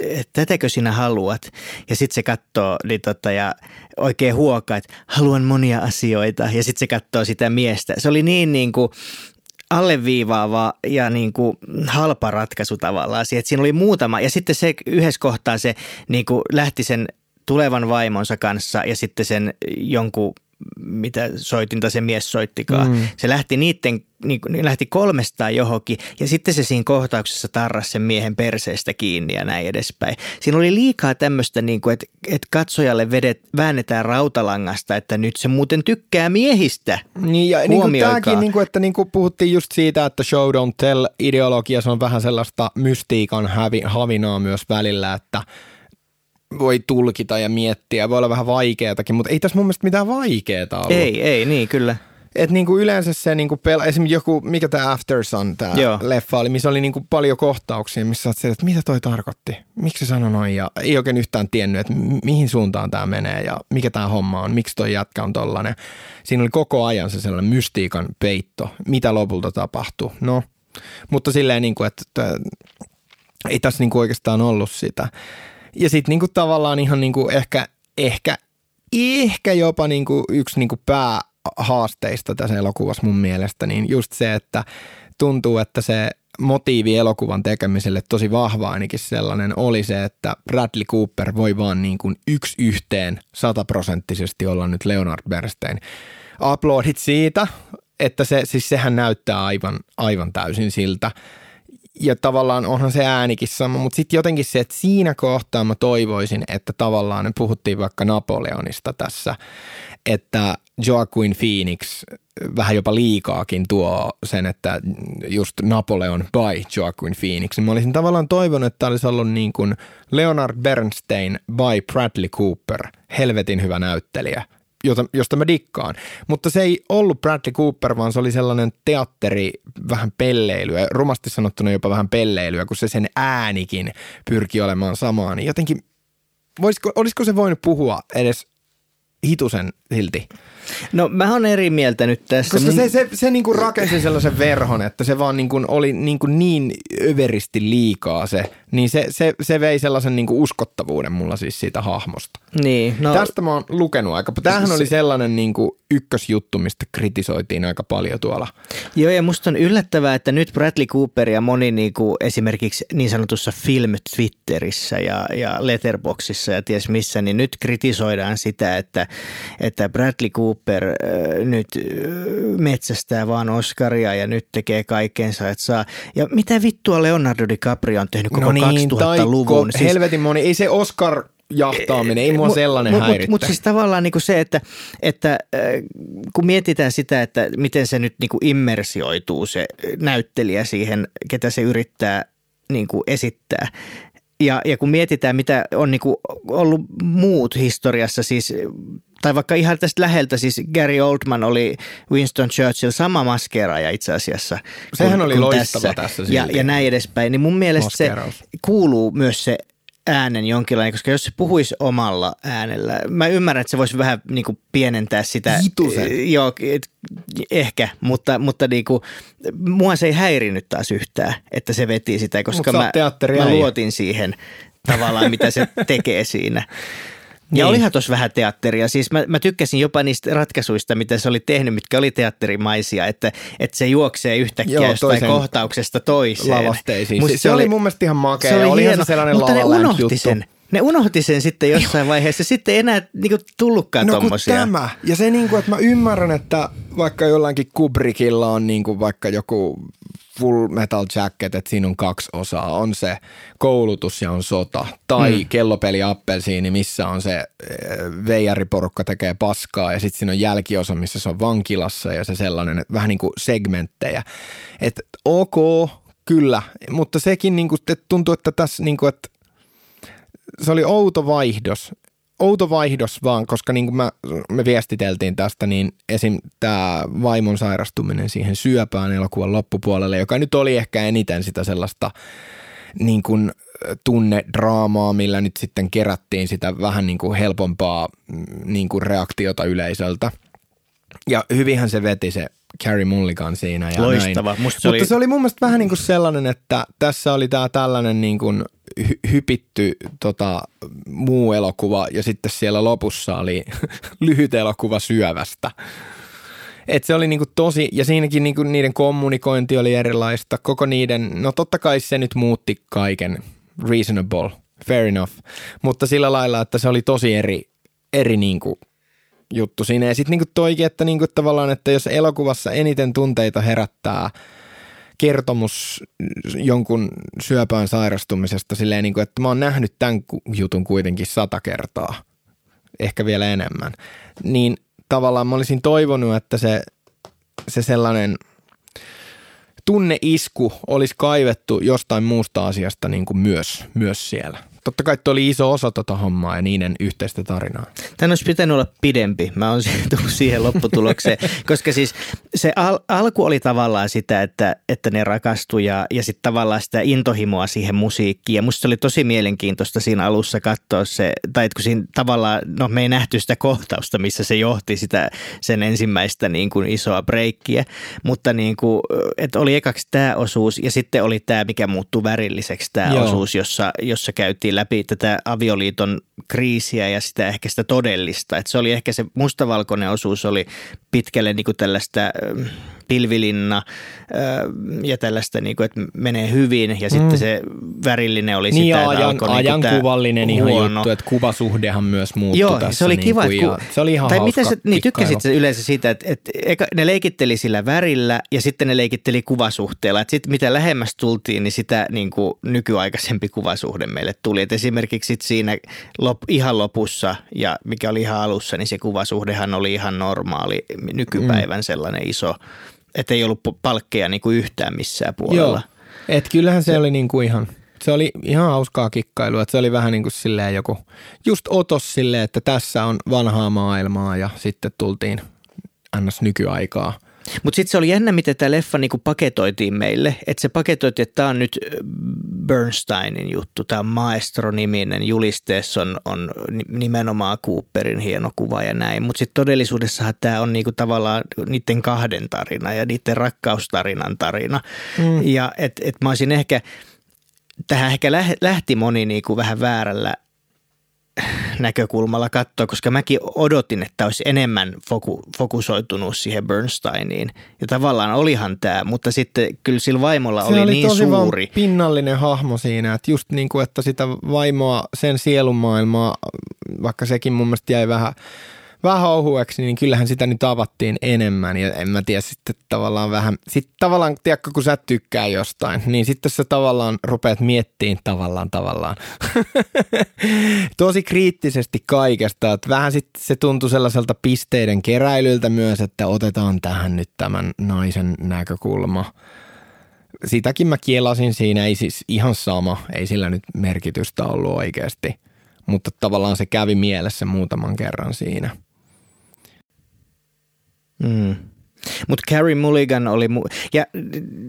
että tätäkö sinä haluat? Ja sitten se katsoo niin tota, ja oikein huokaa, että haluan monia asioita. Ja sitten se katsoo sitä miestä. Se oli niin, niin kuin, alleviivaava ja niin kuin halpa ratkaisu tavallaan. Että siinä oli muutama ja sitten se yhdessä kohtaa se niin kuin lähti sen tulevan vaimonsa kanssa ja sitten sen jonkun mitä soitinta se mies soittikaan. Mm. Se lähti niiden, niin, lähti kolmestaan johonkin ja sitten se siinä kohtauksessa tarras sen miehen perseestä kiinni ja näin edespäin. Siinä oli liikaa tämmöistä, niin kuin, että, että katsojalle vedet, väännetään rautalangasta, että nyt se muuten tykkää miehistä. Niin ja niin kuin tämäkin, niin kuin, että niin kuin puhuttiin just siitä, että show don't tell ideologia, se on vähän sellaista mystiikan hävi, havinaa myös välillä, että – voi tulkita ja miettiä, voi olla vähän vaikeatakin, mutta ei tässä mun mielestä mitään vaikeaa ollut. Ei, ei, niin kyllä. Et niinku yleensä se niinku pela, esimerkiksi joku, mikä tämä After Sun, tämä leffa oli, missä oli niinku paljon kohtauksia, missä olet että mitä toi tarkoitti, miksi se sanoi noin ja ei oikein yhtään tiennyt, että mihin suuntaan tämä menee ja mikä tämä homma on, miksi toi jätkä on tollanen. Siinä oli koko ajan se sellainen mystiikan peitto, mitä lopulta tapahtuu. No, mutta silleen niinku, että, että ei tässä niinku oikeastaan ollut sitä. Ja sitten niinku tavallaan ihan niinku ehkä, ehkä, ehkä jopa niinku yksi niinku päähaasteista tässä elokuvassa mun mielestä, niin just se, että tuntuu, että se motiivi elokuvan tekemiselle tosi vahva ainakin sellainen oli se, että Bradley Cooper voi vaan niin kuin yksi yhteen sataprosenttisesti olla nyt Leonard Bernstein. Uploadit siitä, että se, siis sehän näyttää aivan, aivan täysin siltä ja tavallaan onhan se äänikin sama, mutta sitten jotenkin se, että siinä kohtaa mä toivoisin, että tavallaan, me puhuttiin vaikka Napoleonista tässä, että Joaquin Phoenix vähän jopa liikaakin tuo sen, että just Napoleon by Joaquin Phoenix. Mä olisin tavallaan toivonut, että olisi ollut niin kuin Leonard Bernstein by Bradley Cooper, helvetin hyvä näyttelijä, jota, josta mä dikkaan. Mutta se ei ollut Bradley Cooper, vaan se oli sellainen teatteri, vähän pelleilyä, rumasti sanottuna jopa vähän pelleilyä, kun se sen äänikin pyrki olemaan samaa. Niin jotenkin, voisiko, olisiko se voinut puhua edes hitusen silti? No mä oon eri mieltä nyt tässä. Koska mun... se, se, se niin kuin rakensi sellaisen verhon, että se vaan niin kuin oli niin, kuin niin överisti liikaa se, niin se, se, se vei sellaisen niin kuin uskottavuuden mulla siis siitä hahmosta. Niin, no... Tästä mä oon lukenut aika. Tämähän oli sellainen niin kuin ykkösjuttu, mistä kritisoitiin aika paljon tuolla. Joo, ja musta on yllättävää, että nyt Bradley Cooper ja moni niin kuin esimerkiksi niin sanotussa film Twitterissä ja, ja Letterboxissa ja ties missä, niin nyt kritisoidaan sitä, että, että Bradley Cooper äh, nyt äh, metsästää vaan Oscaria ja nyt tekee kaikkeensa, että saa. Ja mitä vittua Leonardo DiCaprio on tehnyt koko no niin, 2000-luvun? Siis... Helvetin moni, ei se Oscar jahtaaminen, ei mua sellainen Mutta häirittä. Mutta siis tavallaan niin kuin se, että, että kun mietitään sitä, että miten se nyt niin kuin immersioituu se näyttelijä siihen, ketä se yrittää niin kuin esittää, ja, ja kun mietitään, mitä on niin kuin ollut muut historiassa, siis tai vaikka ihan tästä läheltä, siis Gary Oldman oli Winston Churchill, sama maskeeraaja itse asiassa. Sehän kun, oli kun loistava tässä. tässä ja, ja näin edespäin. Niin mun mielestä Maskeraus. se kuuluu myös se äänen jonkinlainen, koska jos se puhuisi omalla äänellä, mä ymmärrän, että se voisi vähän niin kuin pienentää sitä. Hitusen. Joo, et, ehkä, mutta, mutta niin kuin, mua se ei häirinyt taas yhtään, että se veti sitä, koska mä, mä luotin siihen tavallaan, mitä se tekee siinä. Ja niin. olihan tuossa vähän teatteria. Siis mä, mä tykkäsin jopa niistä ratkaisuista, mitä se oli tehnyt, mitkä oli teatterimaisia, että, että se juoksee yhtäkkiä Joo, jostain kohtauksesta toiseen. Lavasteisiin. Se, se, oli mun mielestä ihan makea. Se oli oli hieno, se sellainen mutta ne unohti juttu. sen. Ne unohti sen sitten jossain vaiheessa. Sitten ei enää niinku tullutkaan no, tommosia. tämä. Ja se niinku, että mä ymmärrän, että vaikka jollakin Kubrickilla on niinku vaikka joku Full Metal Jacket, että siinä on kaksi osaa. On se koulutus ja on sota. Tai mm. kellopeli Appelsiini, missä on se eh, veijariporukka tekee paskaa ja sitten siinä on jälkiosa, missä se on vankilassa ja se sellainen, että vähän niin kuin segmenttejä. Että ok, kyllä, mutta sekin niin kuin, että tuntuu, että tässä niin kuin, että se oli outo vaihdos outo vaihdos vaan, koska niin kuin mä, me viestiteltiin tästä, niin esim. tämä vaimon sairastuminen siihen syöpään elokuvan loppupuolelle, joka nyt oli ehkä eniten sitä sellaista niin kuin tunnedraamaa, millä nyt sitten kerättiin sitä vähän niin kuin helpompaa mm, niin kuin reaktiota yleisöltä. Ja hyvinhän se veti se Carrie Mulligan siinä. Ja Loistava. Näin. Mutta se oli... se oli mun mielestä vähän niin kuin sellainen, että tässä oli tämä tällainen niin kuin hy- hypitty tota, muu elokuva ja sitten siellä lopussa oli lyhyt elokuva syövästä. Et se oli niinku tosi, ja siinäkin niinku niiden kommunikointi oli erilaista. Koko niiden, no totta kai se nyt muutti kaiken. Reasonable, fair enough. Mutta sillä lailla, että se oli tosi eri, eri niinku juttu siinä. Ja sitten niinku toikin, että niinku tavallaan, että jos elokuvassa eniten tunteita herättää – kertomus jonkun syöpään sairastumisesta silleen, niin kuin, että mä oon nähnyt tämän jutun kuitenkin sata kertaa, ehkä vielä enemmän, niin tavallaan mä olisin toivonut, että se, se sellainen tunneisku olisi kaivettu jostain muusta asiasta niin kuin myös, myös siellä totta kai oli iso osa tota hommaa ja niiden yhteistä tarinaa. Tämä olisi pitänyt olla pidempi. Mä oon tullut siihen lopputulokseen, koska siis se al- alku oli tavallaan sitä, että, että ne rakastui ja, ja sitten tavallaan sitä intohimoa siihen musiikkiin. Ja musta oli tosi mielenkiintoista siinä alussa katsoa se, tai kun siinä tavallaan, no me ei nähty sitä kohtausta, missä se johti sitä sen ensimmäistä niin kuin isoa breikkiä, mutta niin kuin, että oli ekaksi tämä osuus ja sitten oli tämä, mikä muuttui värilliseksi tämä osuus, jossa, jossa käytiin käytiin läpi tätä avioliiton kriisiä ja sitä ehkä sitä todellista. Että se oli ehkä se mustavalkoinen osuus oli pitkälle niin kuin tällaista pilvilinna ja tällaista, niin kuin, että menee hyvin ja mm. sitten se värillinen oli niin sitä, ajan, alkoi ajan niin kuvallinen ihan huono. juttu, että kuvasuhdehan myös muuttui Joo, tässä. se oli niin kiva. Kuin, ku, se oli ihan tai mitä sä, niin, tykkäsit sä yleensä siitä, että, että ne leikitteli sillä värillä ja sitten ne leikitteli kuvasuhteella. Että sitten mitä lähemmäs tultiin, niin sitä niin kuin nykyaikaisempi kuvasuhde meille tuli. Et esimerkiksi siinä lop, ihan lopussa ja mikä oli ihan alussa, niin se kuvasuhdehan oli ihan normaali nykypäivän mm. sellainen iso, että ei ollut palkkeja niin kuin yhtään missään puolella. Joo, et kyllähän se, se oli niin kuin ihan, se oli ihan hauskaa kikkailua, että se oli vähän niin kuin silleen joku, just otos silleen, että tässä on vanhaa maailmaa ja sitten tultiin annas nykyaikaa – mutta sitten se oli jännä, miten tämä leffa niinku paketoitiin meille. Että se paketoitiin, että tämä on nyt Bernsteinin juttu, tämä on Maestro-niminen, julisteessa on, on nimenomaan Cooperin hieno kuva ja näin. Mutta sitten todellisuudessahan tämä on niinku tavallaan niiden kahden tarina ja niiden rakkaustarinan tarina. Mm. Ja että et mä olisin ehkä, tähän ehkä lähti moni niinku vähän väärällä näkökulmalla katsoa, koska mäkin odotin, että olisi enemmän foku, fokusoitunut siihen Bernsteiniin. Ja tavallaan olihan tämä, mutta sitten kyllä sillä vaimolla oli, oli niin tosi suuri. pinnallinen hahmo siinä, että just niin kuin, että sitä vaimoa, sen sielumaailmaa, vaikka sekin mun mielestä jäi vähän vähän ohueksi, niin kyllähän sitä nyt avattiin enemmän. Ja en mä tiedä, sitten tavallaan vähän, sitten tavallaan, tiedätkö, kun sä tykkää jostain, niin sitten sä tavallaan rupeat miettiin tavallaan tavallaan. Tosi kriittisesti kaikesta, että vähän sitten se tuntui sellaiselta pisteiden keräilyltä myös, että otetaan tähän nyt tämän naisen näkökulma. Sitäkin mä kielasin siinä, ei siis ihan sama, ei sillä nyt merkitystä ollut oikeasti mutta tavallaan se kävi mielessä muutaman kerran siinä. Mm. Mutta Carrie Mulligan oli, mu- ja,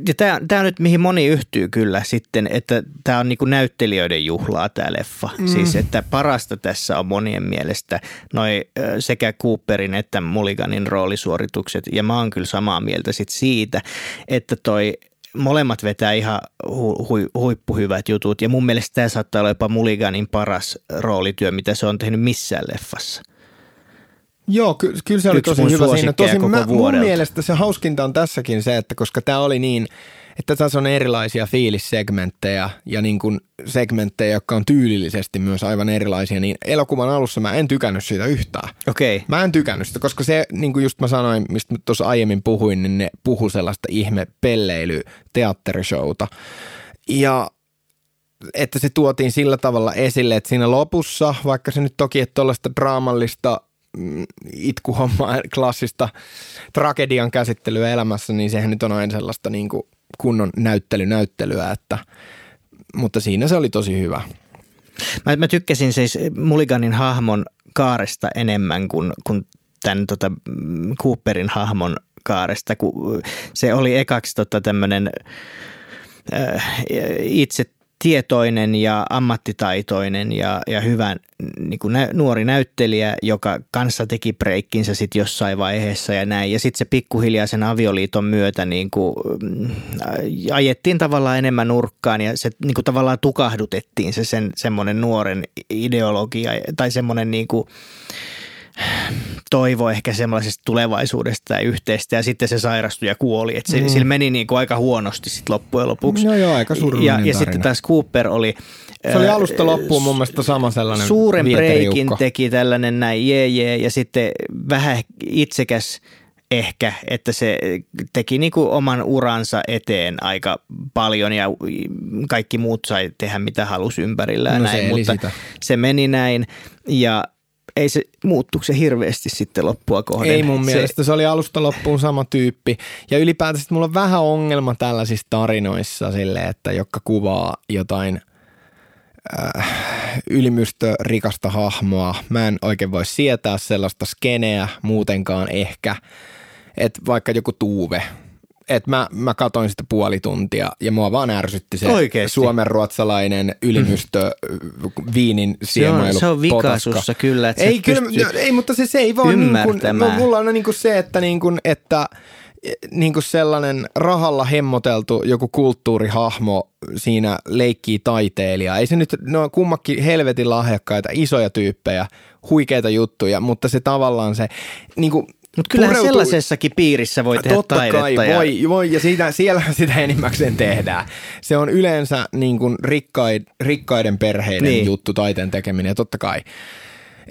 ja tämä on nyt mihin moni yhtyy kyllä sitten, että tämä on niinku näyttelijöiden juhlaa tämä leffa. Mm. Siis että parasta tässä on monien mielestä noi sekä Cooperin että Mulliganin roolisuoritukset. Ja mä oon kyllä samaa mieltä sit siitä, että toi molemmat vetää ihan hu, hu, huippuhyvät jutut. Ja mun mielestä tämä saattaa olla jopa Mulliganin paras roolityö, mitä se on tehnyt missään leffassa. Joo, ky- kyllä se oli Yksi tosi hyvä siinä. Tosin mä, mun mielestä se hauskinta on tässäkin se, että koska tämä oli niin, että tässä on erilaisia fiilissegmenttejä ja niin kuin segmenttejä, jotka on tyylillisesti myös aivan erilaisia, niin elokuvan alussa mä en tykännyt siitä yhtään. Okei. Okay. Mä en tykännyt sitä, koska se, niin kuin just mä sanoin, mistä tuossa aiemmin puhuin, niin ne puhu sellaista ihme pelleily teatterishowta. Ja että se tuotiin sillä tavalla esille, että siinä lopussa, vaikka se nyt toki, että tuollaista draamallista itkuhommaa, klassista tragedian käsittelyä elämässä, niin sehän nyt on aina sellaista niin kuin kunnon näyttelynäyttelyä, että, mutta siinä se oli tosi hyvä. Mä, mä tykkäsin siis Mulliganin hahmon kaaresta enemmän kuin, kuin tämän tota, Cooperin hahmon kaaresta, kun se oli ekaksi tota, tämmöinen äh, itse tietoinen ja ammattitaitoinen ja, ja hyvä niin kuin nä, nuori näyttelijä, joka kanssa teki breikkinsä sitten jossain vaiheessa ja näin. Ja sitten se pikkuhiljaa sen avioliiton myötä niin kuin, mm, ajettiin tavallaan enemmän nurkkaan ja se niin kuin tavallaan tukahdutettiin se sen semmoinen nuoren ideologia tai semmoinen niin kuin, toivo ehkä semmoisesta tulevaisuudesta ja yhteistä ja sitten se sairastui ja kuoli. Että se, mm. sillä meni niin kuin aika huonosti sitten loppujen lopuksi. No joo, aika Ja, ja sitten taas Cooper oli... Se oli alusta loppuun mun mielestä sama sellainen Suuren breikin teki tällainen näin jee jee ja sitten vähän itsekäs ehkä, että se teki niin kuin oman uransa eteen aika paljon ja kaikki muut sai tehdä mitä halusi ympärillään. No, näin, mutta sitä. se meni näin ja ei se muuttuiko se hirveästi sitten loppua kohden. Ei mun se, mielestä, se oli alusta loppuun sama tyyppi. Ja ylipäätään mulla on vähän ongelma tällaisissa tarinoissa sille, että jotka kuvaa jotain äh, ylimystö rikasta hahmoa. Mä en oikein voi sietää sellaista skeneä muutenkaan ehkä. Että vaikka joku Tuuve, että mä, mä katoin sitä puoli tuntia ja mua vaan ärsytti se Oikeesti? suomenruotsalainen ylimystö mm. viinin siemailu. Se on, se on vika sussa kyllä, että ei, kyllä, ei, mutta se, se ei vaan niin kuin, no, mulla on niin kuin se, että, niin kuin, että niin kuin sellainen rahalla hemmoteltu joku kulttuurihahmo siinä leikkii taiteilija. Ei se nyt, ne on kummakin helvetin lahjakkaita, isoja tyyppejä, huikeita juttuja, mutta se tavallaan se, niin kuin, mutta kyllähän pureutuu... sellaisessakin piirissä voi tehdä Totta taidetta. kai, ja... voi, voi, ja siitä, siellä sitä enimmäkseen tehdään. Se on yleensä niin kuin rikkaid, rikkaiden perheiden niin. juttu taiteen tekeminen, ja totta kai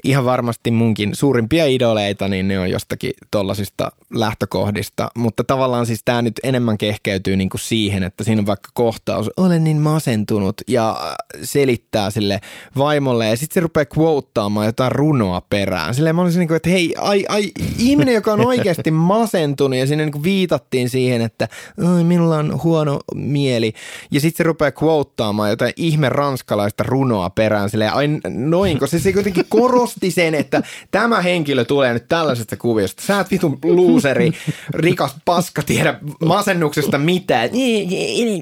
ihan varmasti munkin suurimpia idoleita, niin ne on jostakin tollasista lähtökohdista. Mutta tavallaan siis tämä nyt enemmän kehkeytyy niinku siihen, että siinä on vaikka kohtaus, olen niin masentunut ja selittää sille vaimolle ja sitten se rupeaa quoteaamaan jotain runoa perään. Silleen mä olisin niin kuin, että hei, ai, ai, ihminen, joka on oikeasti masentunut ja sinne niin viitattiin siihen, että minulla on huono mieli. Ja sitten se rupeaa quoteaamaan jotain ihme ranskalaista runoa perään. Silleen, ai noin, koska se, se kuitenkin korosti sen, että tämä henkilö tulee nyt tällaisesta kuviosta. Sä et vitun luuseri, rikas paska, tiedä masennuksesta mitään.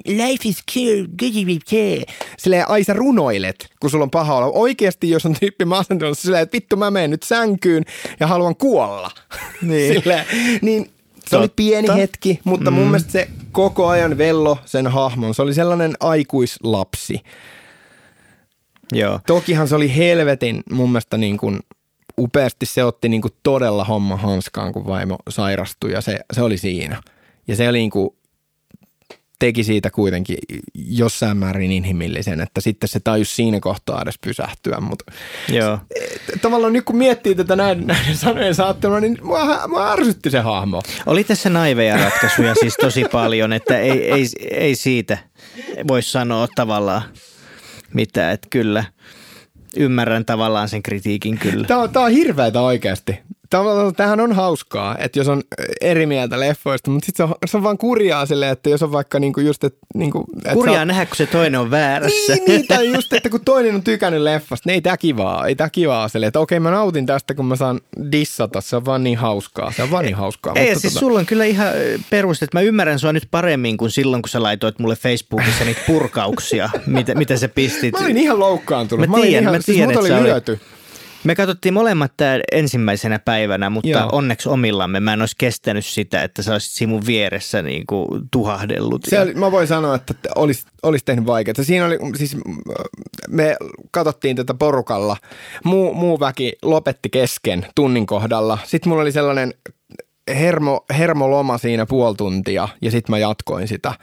Life is cool, good Silleen, ai sä runoilet, kun sulla on paha olla. Oikeasti, jos on tyyppi masentunut, silleen, että vittu mä menen nyt sänkyyn ja haluan kuolla. Niin. Silleen, niin se oli pieni hetki, mutta mm. mun mielestä se koko ajan vello sen hahmon. Se oli sellainen aikuislapsi. Joo. Tokihan se oli helvetin mun mielestä niin kuin upeasti se otti niin kuin todella homma hanskaan, kun vaimo sairastui ja se, se oli siinä. Ja se oli niin kuin, teki siitä kuitenkin jossain määrin inhimillisen, että sitten se tajus siinä kohtaa edes pysähtyä. Mutta Joo. Tavallaan nyt kun miettii tätä näiden, näiden sanojen saattelua, niin mua, mua ärsytti se hahmo. Oli tässä naiveja ratkaisuja siis tosi paljon, että ei, ei, ei siitä voi sanoa tavallaan mitään, että kyllä ymmärrän tavallaan sen kritiikin kyllä. Tämä on, tämä on hirveätä oikeasti. Tämähän on hauskaa, että jos on eri mieltä leffoista, mutta sitten se on, se on vaan kurjaa silleen, että jos on vaikka niinku just, että... Niinku, et kurjaa nähdä, kun se toinen on väärässä. Niin, niin tai just, että kun toinen on tykännyt leffasta, niin ei tämä kivaa, ei tämä kivaa silleen, että okei mä nautin tästä, kun mä saan dissata, se on vaan niin hauskaa, se on vaan niin hauskaa. Ei, mutta siis tota... sulla on kyllä ihan peruste, että mä ymmärrän sua nyt paremmin kuin silloin, kun sä laitoit mulle Facebookissa niitä purkauksia, mitä, mitä sä pistit. Mä olin ihan loukkaantunut. Mä, mä tiedän, ihan, mä tiedän, siis että oli lyöty. Me katsottiin molemmat tämä ensimmäisenä päivänä, mutta Joo. onneksi omillamme mä en olisi kestänyt sitä, että sä olisit siinä mun vieressä niin kuin tuhahdellut. Se oli, mä voin sanoa, että olisi, olisi tehnyt vaikeaa. Siinä oli, siis me katsottiin tätä porukalla. Muu, muu väki lopetti kesken tunnin kohdalla. Sitten mulla oli sellainen hermo, hermoloma siinä puoli tuntia ja sitten mä jatkoin sitä.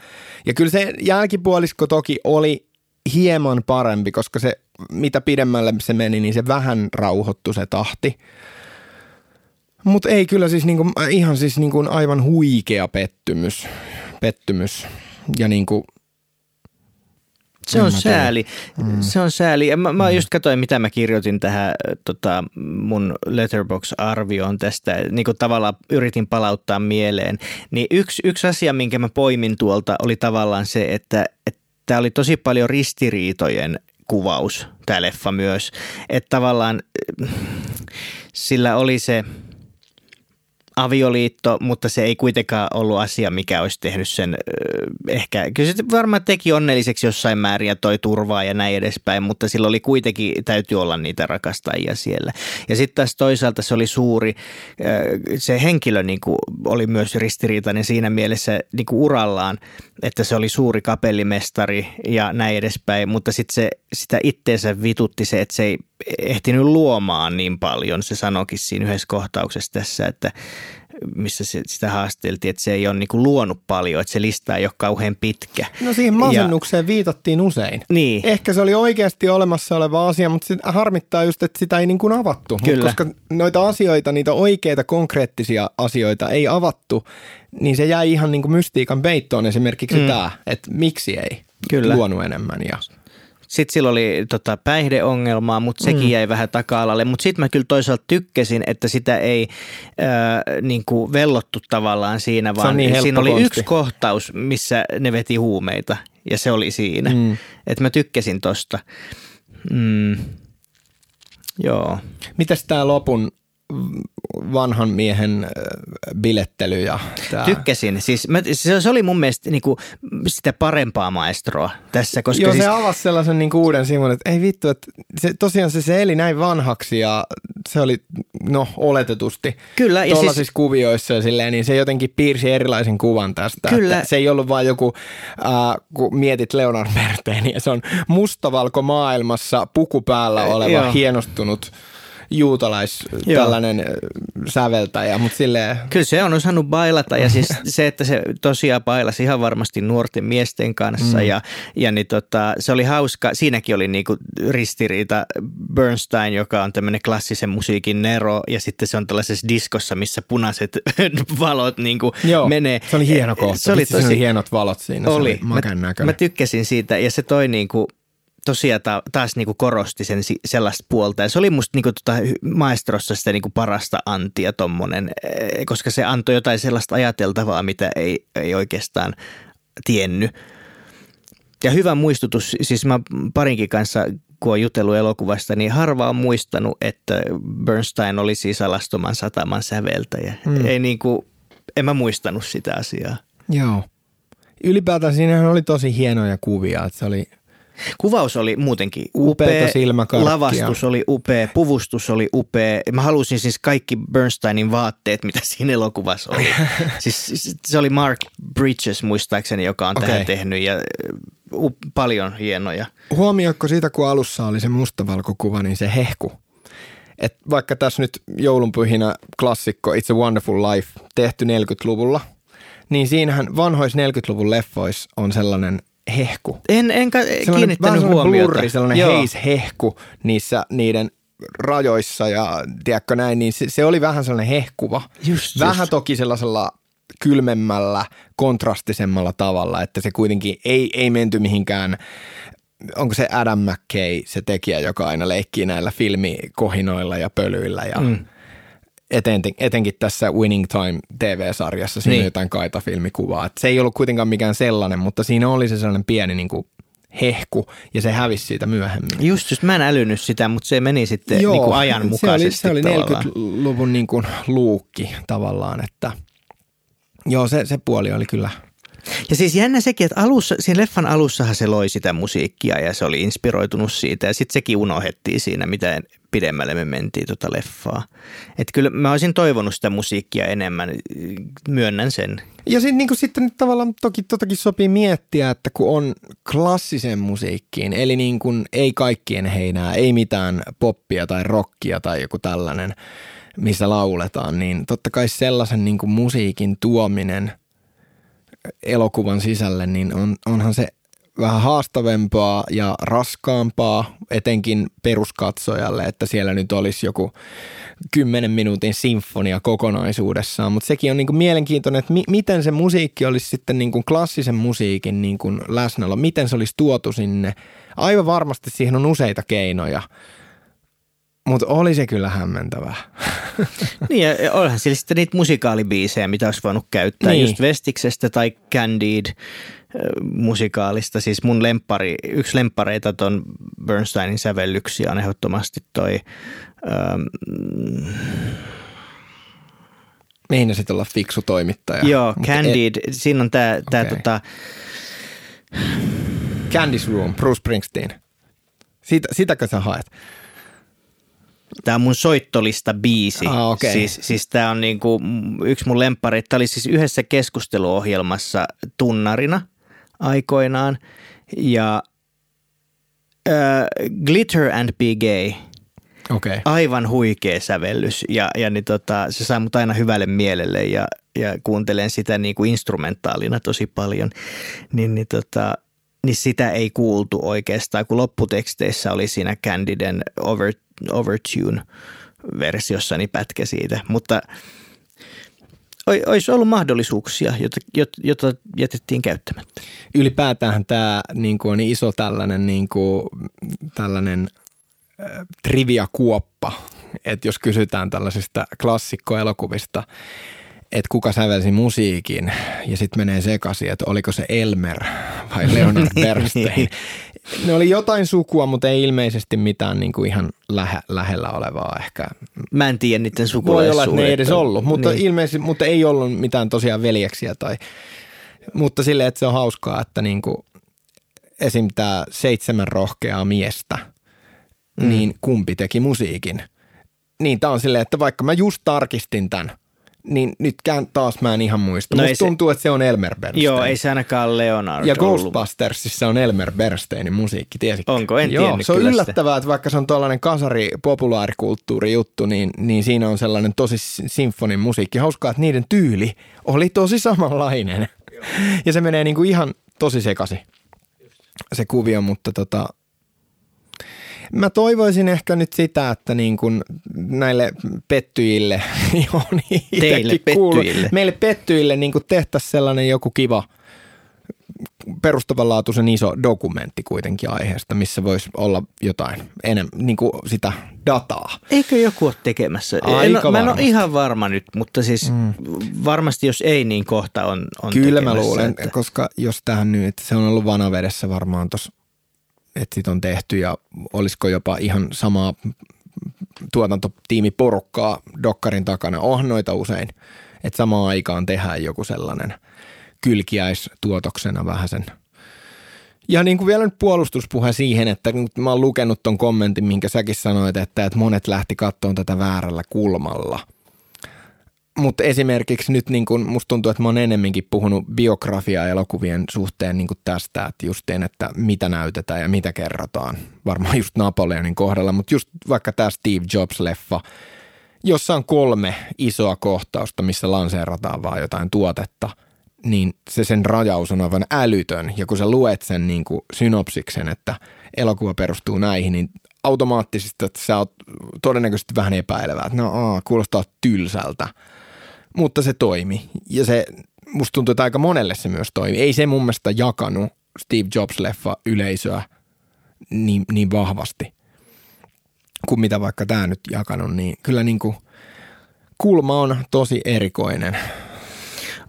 Ja kyllä se jälkipuolisko toki oli hieman parempi, koska se mitä pidemmälle se meni, niin se vähän rauhoittu se tahti. Mutta ei kyllä siis niinku, ihan siis niinku aivan huikea pettymys. pettymys. Ja niinku, se on sääli. Mm. Se on sääli. Mä, mä mm. just katsoin, mitä mä kirjoitin tähän tota, mun Letterbox-arvioon tästä. Niin kuin tavallaan yritin palauttaa mieleen. Niin yksi, yksi asia, minkä mä poimin tuolta, oli tavallaan se, että tämä oli tosi paljon ristiriitojen kuvaus, tämä leffa myös. Että tavallaan sillä oli se avioliitto, mutta se ei kuitenkaan ollut asia, mikä olisi tehnyt sen ehkä, kyllä se varmaan teki onnelliseksi jossain määrin ja toi turvaa ja näin edespäin, mutta sillä oli kuitenkin, täytyy olla niitä rakastajia siellä. Ja sitten taas toisaalta se oli suuri, se henkilö niin kuin oli myös ristiriitainen siinä mielessä niin kuin urallaan, että se oli suuri kapellimestari ja näin edespäin, mutta sitten se, sitä itteensä vitutti se, että se ei ehtinyt luomaan niin paljon. Se sanoikin siinä yhdessä kohtauksessa tässä, että missä se, sitä haasteltiin, että se ei ole niin kuin luonut paljon, että se lista ei ole kauhean pitkä. No siihen masennukseen ja, viitattiin usein. Niin. Ehkä se oli oikeasti olemassa oleva asia, mutta se harmittaa just, että sitä ei niin kuin avattu. Kyllä. Mut koska noita asioita, niitä oikeita konkreettisia asioita ei avattu, niin se jäi ihan niin kuin mystiikan peittoon esimerkiksi mm. tämä, että miksi ei Kyllä. luonut enemmän. Ja sitten sillä oli tota, päihdeongelmaa, mutta sekin mm. jäi vähän taka-alalle. Mutta sitten mä kyllä toisaalta tykkäsin, että sitä ei äh, niin kuin vellottu tavallaan siinä, vaan niin siinä oli konsti. yksi kohtaus, missä ne veti huumeita ja se oli siinä. Mm. Että mä tykkäsin tosta. Mm. Joo. Mitäs tämä lopun vanhan miehen bilettely. Ja tää. Tykkäsin. Siis mä, se, oli mun mielestä niinku, sitä parempaa maestroa tässä. Koska Joo, siis... se avasi sellaisen niinku uuden sivun, että ei vittu, että se, tosiaan se, se eli näin vanhaksi ja se oli, no oletetusti, Kyllä, ja siis... siis kuvioissa ja silleen, niin se jotenkin piirsi erilaisen kuvan tästä. Kyllä. Että se ei ollut vain joku, äh, kun mietit Leonard Berteeniä, se on mustavalko maailmassa puku päällä oleva äh, hienostunut juutalais Joo. tällainen säveltäjä, mutta silleen... Kyllä se on osannut bailata ja siis se, että se tosiaan bailasi ihan varmasti nuorten miesten kanssa mm. ja, ja niin tota, se oli hauska. Siinäkin oli niinku ristiriita Bernstein, joka on tämmöinen klassisen musiikin nero ja sitten se on tällaisessa diskossa, missä punaiset valot niinku Joo, menee. se oli hieno kohta. Se oli tosi... Se oli hienot valot siinä, oli. se oli mä, mä tykkäsin siitä ja se toi niinku tosiaan ta, taas niinku korosti sen sellaista puolta. Ja se oli musta niinku tota maestrossa sitä niinku parasta antia tommonen, eh, koska se antoi jotain sellaista ajateltavaa, mitä ei, ei oikeastaan tiennyt. Ja hyvä muistutus, siis mä parinkin kanssa, kun on jutellut elokuvasta, niin harva on muistanut, että Bernstein oli siis alastoman sataman säveltäjä. Mm. Ei niinku, en mä muistanut sitä asiaa. Joo. Ylipäätään siinähän oli tosi hienoja kuvia, että se oli – Kuvaus oli muutenkin upea, lavastus oli upea, puvustus oli upea. Mä halusin siis kaikki Bernsteinin vaatteet, mitä siinä elokuvassa oli. siis se oli Mark Bridges muistaakseni, joka on okay. tähän tehnyt ja uh, paljon hienoja. Huomioiko siitä, kun alussa oli se mustavalkokuva, niin se hehku? Et vaikka tässä nyt joulunpyhinä klassikko It's a Wonderful Life tehty 40-luvulla, niin siinähän vanhoissa 40-luvun leffoissa on sellainen hehku. En, en ka- kiinnittänyt huomiota. Blurri, sellainen Joo. heishehku niissä niiden rajoissa ja tiedätkö näin, niin se, se oli vähän sellainen hehkuva. Just, vähän just. toki sellaisella kylmemmällä, kontrastisemmalla tavalla, että se kuitenkin ei, ei menty mihinkään onko se Adam McKay, se tekijä, joka aina leikkii näillä filmikohinoilla ja pölyillä ja mm eten, etenkin tässä Winning Time TV-sarjassa, siinä niin. jotain kaita-filmikuvaa. Et se ei ollut kuitenkaan mikään sellainen, mutta siinä oli se sellainen pieni niin kuin hehku ja se hävisi siitä myöhemmin. Just, just mä en älynyt sitä, mutta se meni sitten Joo, niin kuin ajanmukaisesti. Se oli, se oli 40-luvun niin kuin luukki tavallaan, että joo se, se puoli oli kyllä – ja siis jännä sekin, että alussa, siinä leffan alussahan se loi sitä musiikkia ja se oli inspiroitunut siitä ja sitten sekin unohdettiin siinä, mitä pidemmälle me mentiin tuota leffaa. Että kyllä mä olisin toivonut sitä musiikkia enemmän, myönnän sen. Ja sit, niin sitten tavallaan toki totakin sopii miettiä, että kun on klassisen musiikkiin, eli niin kuin ei kaikkien heinää, ei mitään poppia tai rockia tai joku tällainen, missä lauletaan, niin totta kai sellaisen niin kuin musiikin tuominen – elokuvan sisälle, niin on, onhan se vähän haastavempaa ja raskaampaa, etenkin peruskatsojalle, että siellä nyt olisi joku 10 minuutin sinfonia kokonaisuudessaan. Mutta sekin on niinku mielenkiintoinen, että mi- miten se musiikki olisi sitten niinku klassisen musiikin niinku läsnäolo, miten se olisi tuotu sinne. Aivan varmasti siihen on useita keinoja. Mutta oli se kyllä hämmentävää. niin, ja onhan sillä sitten niitä musikaalibiisejä, mitä olisi voinut käyttää. Niin. Just Vestiksestä tai Candid musikaalista. Siis mun lempari, yksi lempareita ton Bernsteinin sävellyksiä on ehdottomasti toi... Ähm, Meinasit olla fiksu toimittaja. Joo, Candid. Et... Siinä on tää, tää okay. tota... Candy's Room, Bruce Springsteen. Siitä, sitäkö sä haet? Tämä on mun soittolista biisi. Ah, okay. Siis, siis tämä on niinku yksi mun lemppari. Tämä oli siis yhdessä keskusteluohjelmassa tunnarina aikoinaan. Ja äh, Glitter and Be Gay. Okay. Aivan huikea sävellys ja, ja niin tota, se saa mut aina hyvälle mielelle ja, ja kuuntelen sitä niin kuin instrumentaalina tosi paljon. Niin, niin tota, niin sitä ei kuultu oikeastaan, kun lopputeksteissä oli siinä Candiden over, Overtune-versiossa niin pätkä siitä. Mutta olisi ollut mahdollisuuksia, jota, jota jätettiin käyttämättä. Ylipäätään tämä niin kuin on iso tällainen, niin kuin, tällainen äh, trivia-kuoppa, että jos kysytään tällaisista klassikkoelokuvista, että kuka sävelsi musiikin ja sitten menee sekaisin, että oliko se Elmer vai Leonard Bernstein. ne oli jotain sukua, mutta ei ilmeisesti mitään niin kuin ihan lähe, lähellä olevaa ehkä. Mä en tiedä niiden sukulaisuutta. Voi olla, että ne ei edes ollut, mutta, niin. ilmeisesti, mutta ei ollut mitään tosiaan veljeksiä. Tai, mutta silleen, että se on hauskaa, että niin kuin, esim. tämä seitsemän rohkeaa miestä, mm. niin kumpi teki musiikin. Niin tämä on silleen, että vaikka mä just tarkistin tämän – niin nytkään taas mä en ihan muista. No Musta se, tuntuu, että se on Elmer Bernstein. Joo, ei se ainakaan Leonardo Ja Ghostbustersissa on Elmer Bernsteinin musiikki, tiesitkö? Onko? En Joo, se on yllättävää, sitä. että vaikka se on tuollainen kasari populaarikulttuuri juttu, niin, niin siinä on sellainen tosi sinfonin musiikki. Hauskaa, että niiden tyyli oli tosi samanlainen. ja se menee niinku ihan tosi sekasi se kuvio, mutta tota, Mä toivoisin ehkä nyt sitä, että niin kuin näille pettyjille, johon Teille pettyjille. meille pettyille niin kuin tehtäisiin sellainen joku kiva perustavanlaatuisen iso dokumentti kuitenkin aiheesta, missä voisi olla jotain enemmän niin kuin sitä dataa. Eikö joku ole tekemässä? Aika en, mä en ole ihan varma nyt, mutta siis mm. varmasti jos ei, niin kohta on, on Kyllä mä luulen, että... koska jos tähän nyt, se on ollut vanavedessä varmaan tuossa että sit on tehty ja olisiko jopa ihan samaa tuotantotiimiporukkaa Dokkarin takana. Onhan noita usein, että samaan aikaan tehdään joku sellainen kylkiäistuotoksena vähän sen. Ja niin kuin vielä nyt puolustuspuhe siihen, että mä oon lukenut ton kommentin, minkä säkin sanoit, että, että monet lähti kattoon tätä väärällä kulmalla – mutta esimerkiksi nyt niin kun musta tuntuu, että mä oon enemmänkin puhunut biografiaa elokuvien suhteen niin tästä, että justiin, että mitä näytetään ja mitä kerrotaan. Varmaan just Napoleonin kohdalla, mutta just vaikka tämä Steve Jobs-leffa, jossa on kolme isoa kohtausta, missä lanseerataan vaan jotain tuotetta, niin se sen rajaus on aivan älytön. Ja kun sä luet sen niin kuin synopsiksen, että elokuva perustuu näihin, niin automaattisesti, että sä oot todennäköisesti vähän epäilevää, että no aa, kuulostaa tylsältä – mutta se toimi. Ja se, musta tuntuu, että aika monelle se myös toimi. Ei se mun mielestä jakanut Steve Jobs-leffa yleisöä niin, niin vahvasti kuin mitä vaikka tämä nyt jakanut, niin kyllä niin kuin kulma on tosi erikoinen.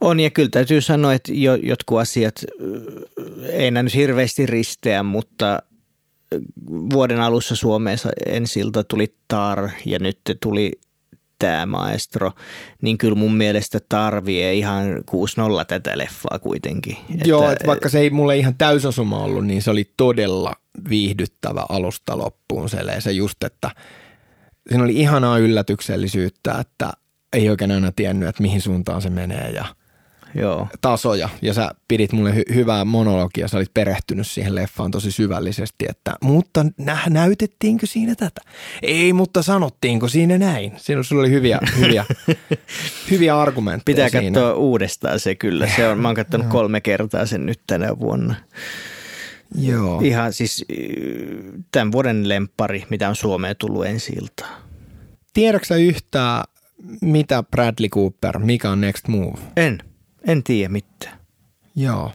On ja kyllä täytyy sanoa, että jo, jotkut asiat äh, ei nyt hirveästi risteä, mutta äh, vuoden alussa Suomessa ensiltä tuli Tar ja nyt tuli tämä maestro, niin kyllä mun mielestä tarvii ihan 6-0 tätä leffaa kuitenkin. Joo, että, että vaikka se ei mulle ihan täysosuma ollut, niin se oli todella viihdyttävä alusta loppuun se, se just, että siinä oli ihanaa yllätyksellisyyttä, että ei oikein aina tiennyt, että mihin suuntaan se menee ja – Joo. tasoja ja sä pidit mulle hy- hyvää monologia, sä olit perehtynyt siihen leffaan tosi syvällisesti, että mutta nä- näytettiinkö siinä tätä? Ei, mutta sanottiinko siinä näin? Siinä sulla oli hyviä, hyviä, hyviä argumentteja Pitää siinä. katsoa uudestaan se kyllä. Se on, mä oon katsonut kolme kertaa sen nyt tänä vuonna. Joo. Ihan siis tämän vuoden lempari, mitä on Suomeen tullut ensi iltaan. Tiedätkö yhtään, mitä Bradley Cooper, mikä on Next Move? En. En tiedä mitään. Joo.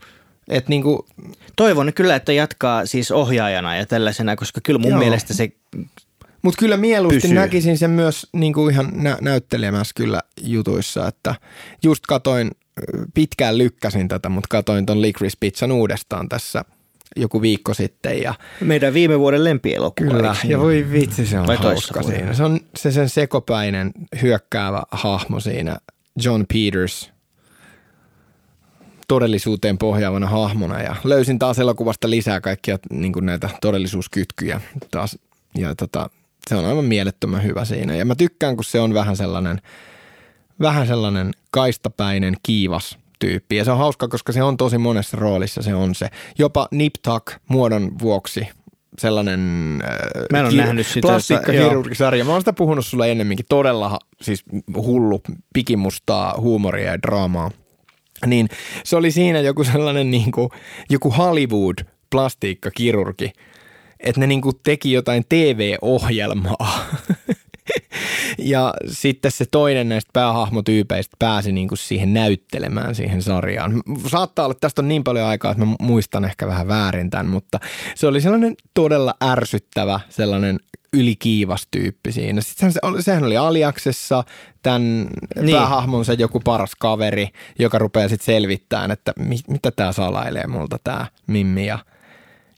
Et niinku, Toivon kyllä, että jatkaa siis ohjaajana ja tällaisena, koska kyllä mun Joo. mielestä se Mutta kyllä mieluusti pysyy. näkisin sen myös niinku ihan nä- näyttelemässä kyllä jutuissa, että just katoin, pitkään lykkäsin tätä, mutta katoin ton Licorice Pizzan uudestaan tässä joku viikko sitten. Ja Meidän viime vuoden lempielokuva. Kyllä, ja voi vitsi, se on Vai hauska siinä. Se on se sen sekopäinen hyökkäävä hahmo siinä, John Peters – todellisuuteen pohjaavana hahmona ja löysin taas elokuvasta lisää kaikkia niin kuin näitä todellisuuskytkyjä taas ja tota, se on aivan mielettömän hyvä siinä ja mä tykkään, kun se on vähän sellainen, vähän sellainen kaistapäinen, kiivas tyyppi ja se on hauska, koska se on tosi monessa roolissa se on se. Jopa Nip Tuck muodon vuoksi sellainen äh, Mä en ole nähnyt sitä. Plastiikkakirurgisarja. Mä oon sitä puhunut sulle ennemminkin. Todella siis hullu, pikimustaa huumoria ja draamaa niin se oli siinä joku sellainen niin kuin, joku Hollywood plastiikkakirurgi, että ne niin kuin teki jotain TV-ohjelmaa. ja sitten se toinen näistä päähahmotyypeistä pääsi niin kuin siihen näyttelemään siihen sarjaan. Saattaa olla, että tästä on niin paljon aikaa, että mä muistan ehkä vähän väärin tämän, mutta se oli sellainen todella ärsyttävä sellainen ylikiivas tyyppi siinä. Sitten se, sehän oli Aliaksessa tämän niin. päähahmonsa joku paras kaveri, joka rupeaa sitten selvittämään, että mi, mitä tämä salailee multa tämä Mimmi ja,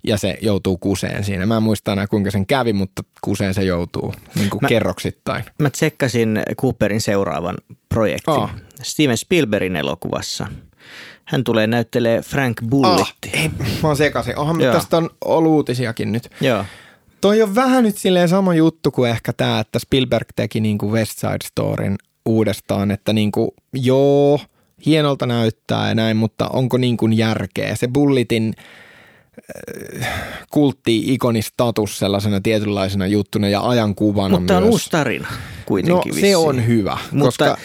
ja se joutuu kuseen siinä. Mä en muista enää kuinka sen kävi, mutta kuseen se joutuu niin kuin mä, kerroksittain. Mä tsekkasin Cooperin seuraavan projektin oh. Steven Spielbergin elokuvassa. Hän tulee näyttelee Frank Bullitti. Oh, ei, mä oon sekaisin. Onhan tästä on ollut uutisiakin nyt. Joo. Toi on vähän nyt silleen sama juttu kuin ehkä tämä, että Spielberg teki niin kuin West Side Storyn uudestaan, että niin kuin, joo, hienolta näyttää ja näin, mutta onko niin kuin järkeä? Se Bullitin kultti-ikonistatus sellaisena tietynlaisena juttuna ja ajankuvana Mutta on uusi tarina kuitenkin No vissiin. se on hyvä, mutta koska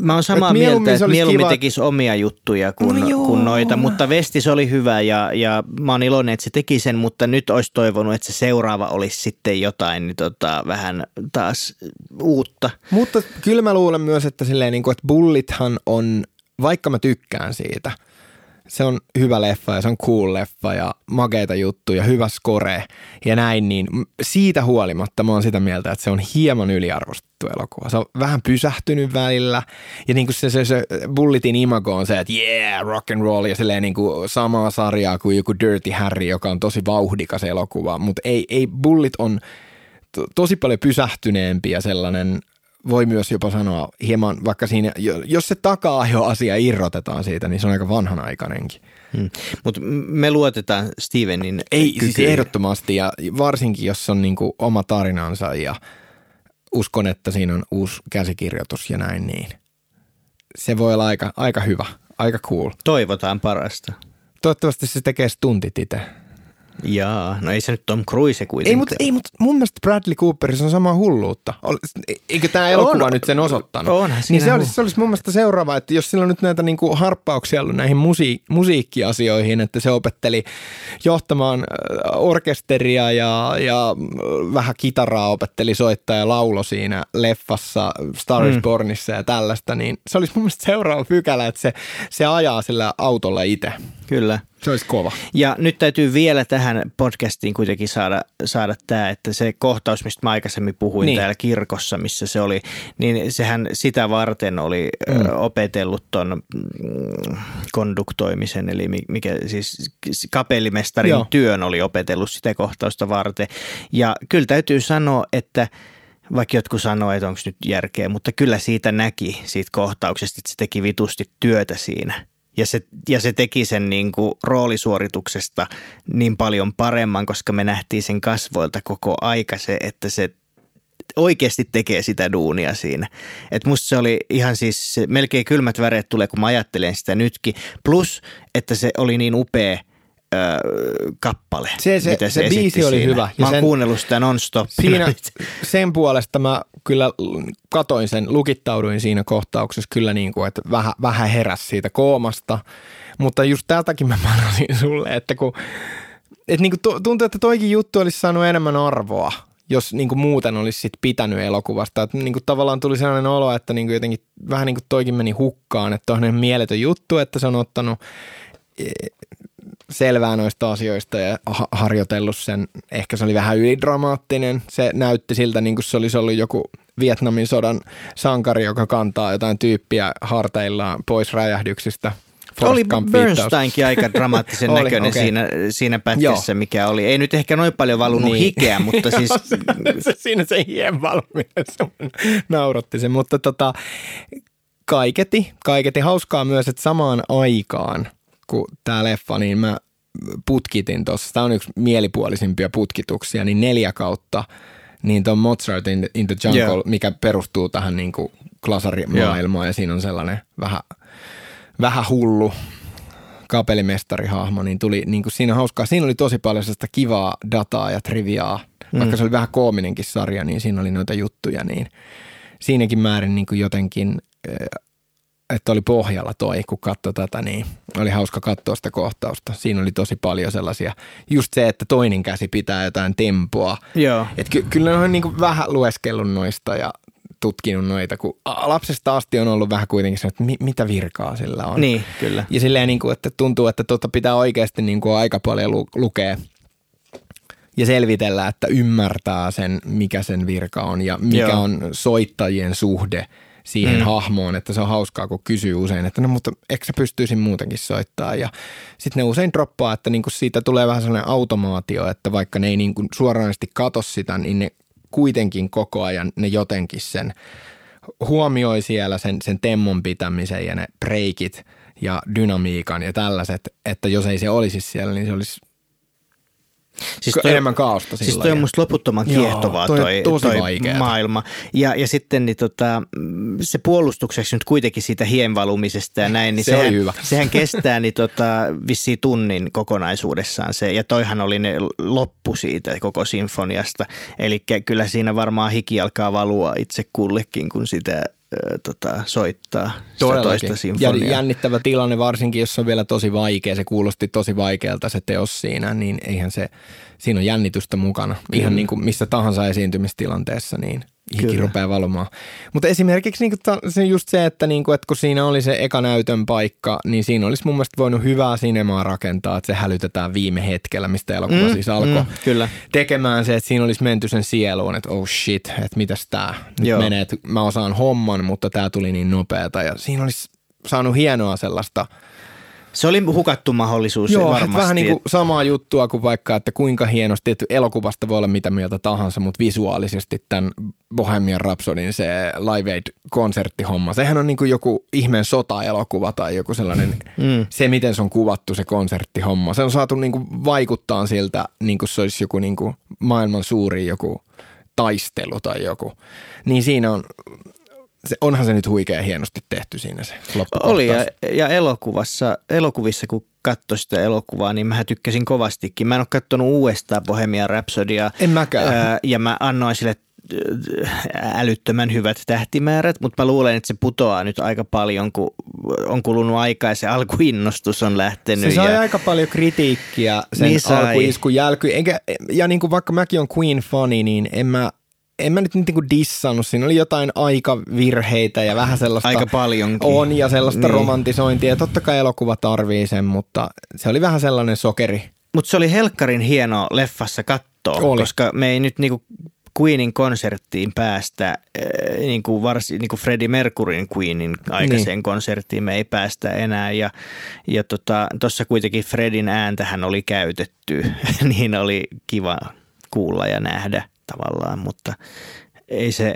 Mä oon samaa mieltä, että mieluummin kiva... tekisi omia juttuja kuin, no kuin noita, mutta Vestis oli hyvä ja, ja mä oon iloinen, että se teki sen, mutta nyt olisi toivonut, että se seuraava olisi sitten jotain niin tota, vähän taas uutta. Mutta kyllä mä luulen myös, että, silleen, niin kuin, että Bullithan on, vaikka mä tykkään siitä – se on hyvä leffa ja se on cool leffa ja makeita juttuja, hyvä score ja näin, niin siitä huolimatta mä oon sitä mieltä, että se on hieman yliarvostettu elokuva. Se on vähän pysähtynyt välillä ja niin kuin se, se, se Bulletin imago on se, että yeah, rock and roll ja silleen niin kuin samaa sarjaa kuin joku Dirty Harry, joka on tosi vauhdikas elokuva, mutta ei, ei Bullet on to, tosi paljon pysähtyneempi ja sellainen voi myös jopa sanoa hieman, vaikka siinä, jos se takaa jo asia irrotetaan siitä, niin se on aika vanhanaikainenkin. Hmm. Mutta me luotetaan Stevenin Ei, siis ehdottomasti ja varsinkin, jos on niinku oma tarinansa ja uskon, että siinä on uusi käsikirjoitus ja näin, niin se voi olla aika, aika hyvä, aika cool. Toivotaan parasta. Toivottavasti se tekee stuntit itse. Jaa, no ei se nyt Tom Cruise kuitenkaan. Ei, mutta ei, mut mun mielestä Bradley Cooperissa on sama hulluutta. Eikö tämä elokuva on, nyt sen osoittanut? On, niin se olisi, se olisi mun mielestä seuraava, että jos sillä on nyt näitä niinku harppauksia ollut näihin musiik- musiikkiasioihin, että se opetteli johtamaan äh, orkesteria ja, ja vähän kitaraa opetteli soittaa ja laulo siinä leffassa Star is mm. Bornissa ja tällaista, niin se olisi mun mielestä seuraava pykälä, että se, se ajaa sillä autolla itse. Kyllä. Se olisi kova. Ja nyt täytyy vielä tähän podcastiin kuitenkin saada, saada tämä, että se kohtaus, mistä mä aikaisemmin puhuin niin. täällä kirkossa, missä se oli, niin sehän sitä varten oli mm. opetellut ton mm, konduktoimisen, eli mikä siis kapellimestarin Joo. työn oli opetellut sitä kohtausta varten. Ja kyllä täytyy sanoa, että vaikka jotkut sanoo, että onko nyt järkeä, mutta kyllä siitä näki siitä kohtauksesta, että se teki vitusti työtä siinä. Ja se, ja se teki sen niin kuin roolisuorituksesta niin paljon paremman, koska me nähtiin sen kasvoilta koko aika se, että se oikeasti tekee sitä duunia siinä. Et musta se oli ihan siis, melkein kylmät väreet tulee, kun mä ajattelen sitä nytkin. Plus, että se oli niin upea – kappale. Se, se, mitä se, se biisi oli siinä. hyvä. Ja mä oon sen, kuunnellut sitä non-stop. Siinä, sen puolesta mä kyllä katoin sen, lukittauduin siinä kohtauksessa kyllä niin kuin, että vähän, vähän heräs siitä koomasta. Mutta just tältäkin mä manasin sulle, että kun että niin kuin tuntuu, että toikin juttu olisi saanut enemmän arvoa, jos niin kuin muuten olisi sit pitänyt elokuvasta. Että niin kuin tavallaan tuli sellainen olo, että niin kuin jotenkin vähän niin kuin toikin meni hukkaan, että on mieletön juttu, että se on ottanut selvää noista asioista ja harjoitellut sen. Ehkä se oli vähän ylidramaattinen. Se näytti siltä, niin kuin se olisi ollut joku Vietnamin sodan sankari, joka kantaa jotain tyyppiä harteillaan pois räjähdyksistä. Forrest oli Gump Bernsteinkin aika dramaattisen oli, näköinen okay. siinä, siinä pätkässä, Joo. mikä oli. Ei nyt ehkä noin paljon valunut niin. hikeä, mutta siis... se, siinä se hien valuminen nauratti sen, mutta tota, kaiketi, kaiketi hauskaa myös, että samaan aikaan – kuin tämä leffa, niin mä putkitin tuossa, tämä on yksi mielipuolisimpia putkituksia, niin neljä kautta niin tuon Mozart in the, in the Jungle, yeah. mikä perustuu tähän niin kuin klasarimaailmaan yeah. ja siinä on sellainen vähän, vähän hullu kapellimestarihahmo, niin tuli niin kuin siinä hauskaa. Siinä oli tosi paljon sellaista kivaa dataa ja triviaa, mm. vaikka se oli vähän koominenkin sarja, niin siinä oli noita juttuja, niin siinäkin määrin niin kuin jotenkin että oli pohjalla toi, kun katsoi tätä, niin oli hauska katsoa sitä kohtausta. Siinä oli tosi paljon sellaisia, just se, että toinen käsi pitää jotain tempoa. Joo. Et ky- kyllä on niin vähän lueskellut noista ja tutkinut noita, kun lapsesta asti on ollut vähän kuitenkin se, että mi- mitä virkaa sillä on. Niin, kyllä. Ja silleen, niin kuin, että tuntuu, että tuota pitää oikeasti niin kuin aika paljon lu- lukea ja selvitellä, että ymmärtää sen, mikä sen virka on ja mikä Joo. on soittajien suhde – siihen mm. hahmoon, että se on hauskaa, kun kysyy usein, että no mutta eikö sä pystyisin muutenkin soittaa ja sitten ne usein droppaa, että niinku siitä tulee vähän sellainen automaatio, että vaikka ne ei niinku suoranaisesti kato sitä, niin ne kuitenkin koko ajan ne jotenkin sen huomioi siellä sen, sen temmon pitämisen ja ne breikit ja dynamiikan ja tällaiset, että jos ei se olisi siellä, niin se olisi Siis toi, enemmän kaaosta Siis toi on musta loputtoman kiehtovaa Joo, toi, toi, toi maailma. Ja, ja sitten niin tota, se puolustukseksi nyt kuitenkin siitä hienvalumisesta ja näin, niin se sehän, hyvä. sehän kestää niin tota, vissiin tunnin kokonaisuudessaan se. Ja toihan oli ne loppu siitä koko sinfoniasta. Eli kyllä siinä varmaan hiki alkaa valua itse kullekin, kun sitä tota, soittaa toista sinfoniaa. Ja jännittävä tilanne, varsinkin jos on vielä tosi vaikea, se kuulosti tosi vaikealta se teos siinä, niin eihän se, siinä on jännitystä mukana. Ihan mm. niin kuin missä tahansa esiintymistilanteessa, niin hiki Kyllä. rupeaa valumaan. Mutta esimerkiksi niin kuin, se just se, että, niin kuin, että kun siinä oli se eka näytön paikka, niin siinä olisi mun mielestä voinut hyvää sinemaa rakentaa, että se hälytetään viime hetkellä, mistä elokuva mm, siis alkoi mm, kyllä. tekemään se, että siinä olisi menty sen sieluun, että oh shit, että mitäs tää nyt Joo. menee, että mä osaan homman, mutta tämä tuli niin nopeata ja siinä olisi saanut hienoa sellaista – se oli hukattu mahdollisuus Joo, varmasti. vähän niin kuin samaa juttua kuin vaikka, että kuinka hienosti, että elokuvasta voi olla mitä mieltä tahansa, mutta visuaalisesti tämän Bohemian Rhapsodin se Live Aid-konserttihomma, sehän on niin kuin joku ihmeen sota-elokuva tai joku sellainen, mm. se miten se on kuvattu se konserttihomma. Se on saatu niin kuin vaikuttaa siltä, niin kuin se olisi joku niin kuin maailman suuri joku taistelu tai joku. Niin siinä on se, onhan se nyt huikea hienosti tehty siinä se Oli ja, ja elokuvassa, elokuvissa kun katsoi sitä elokuvaa, niin mä tykkäsin kovastikin. Mä en ole katsonut uudestaan Bohemian Rhapsodia. En mäkään. Ää, ja mä annoin sille älyttömän hyvät tähtimäärät, mutta mä luulen, että se putoaa nyt aika paljon, kun on kulunut aikaa ja se alkuinnostus on lähtenyt. Se sai ja... aika paljon kritiikkiä sen niin alkuiskun jälkeen. Enkä, ja niin kuin vaikka mäkin on Queen-fani, niin en mä en mä nyt niin kuin dissannut, siinä oli jotain aikavirheitä ja vähän sellaista. Aika paljonkin. On ja sellaista niin. romantisointia. Totta kai elokuva tarvii sen, mutta se oli vähän sellainen sokeri. Mutta se oli helkkarin hieno leffassa katsoa, oli. koska me ei nyt niinku Queenin konserttiin päästä, äh, niin kuin, varsin, niin kuin Freddie Mercuryn Queenin aikaiseen niin. konserttiin me ei päästä enää. Ja, ja tuossa tota, kuitenkin Fredin ääntähän oli käytetty, niin oli kiva kuulla ja nähdä tavallaan, mutta ei se,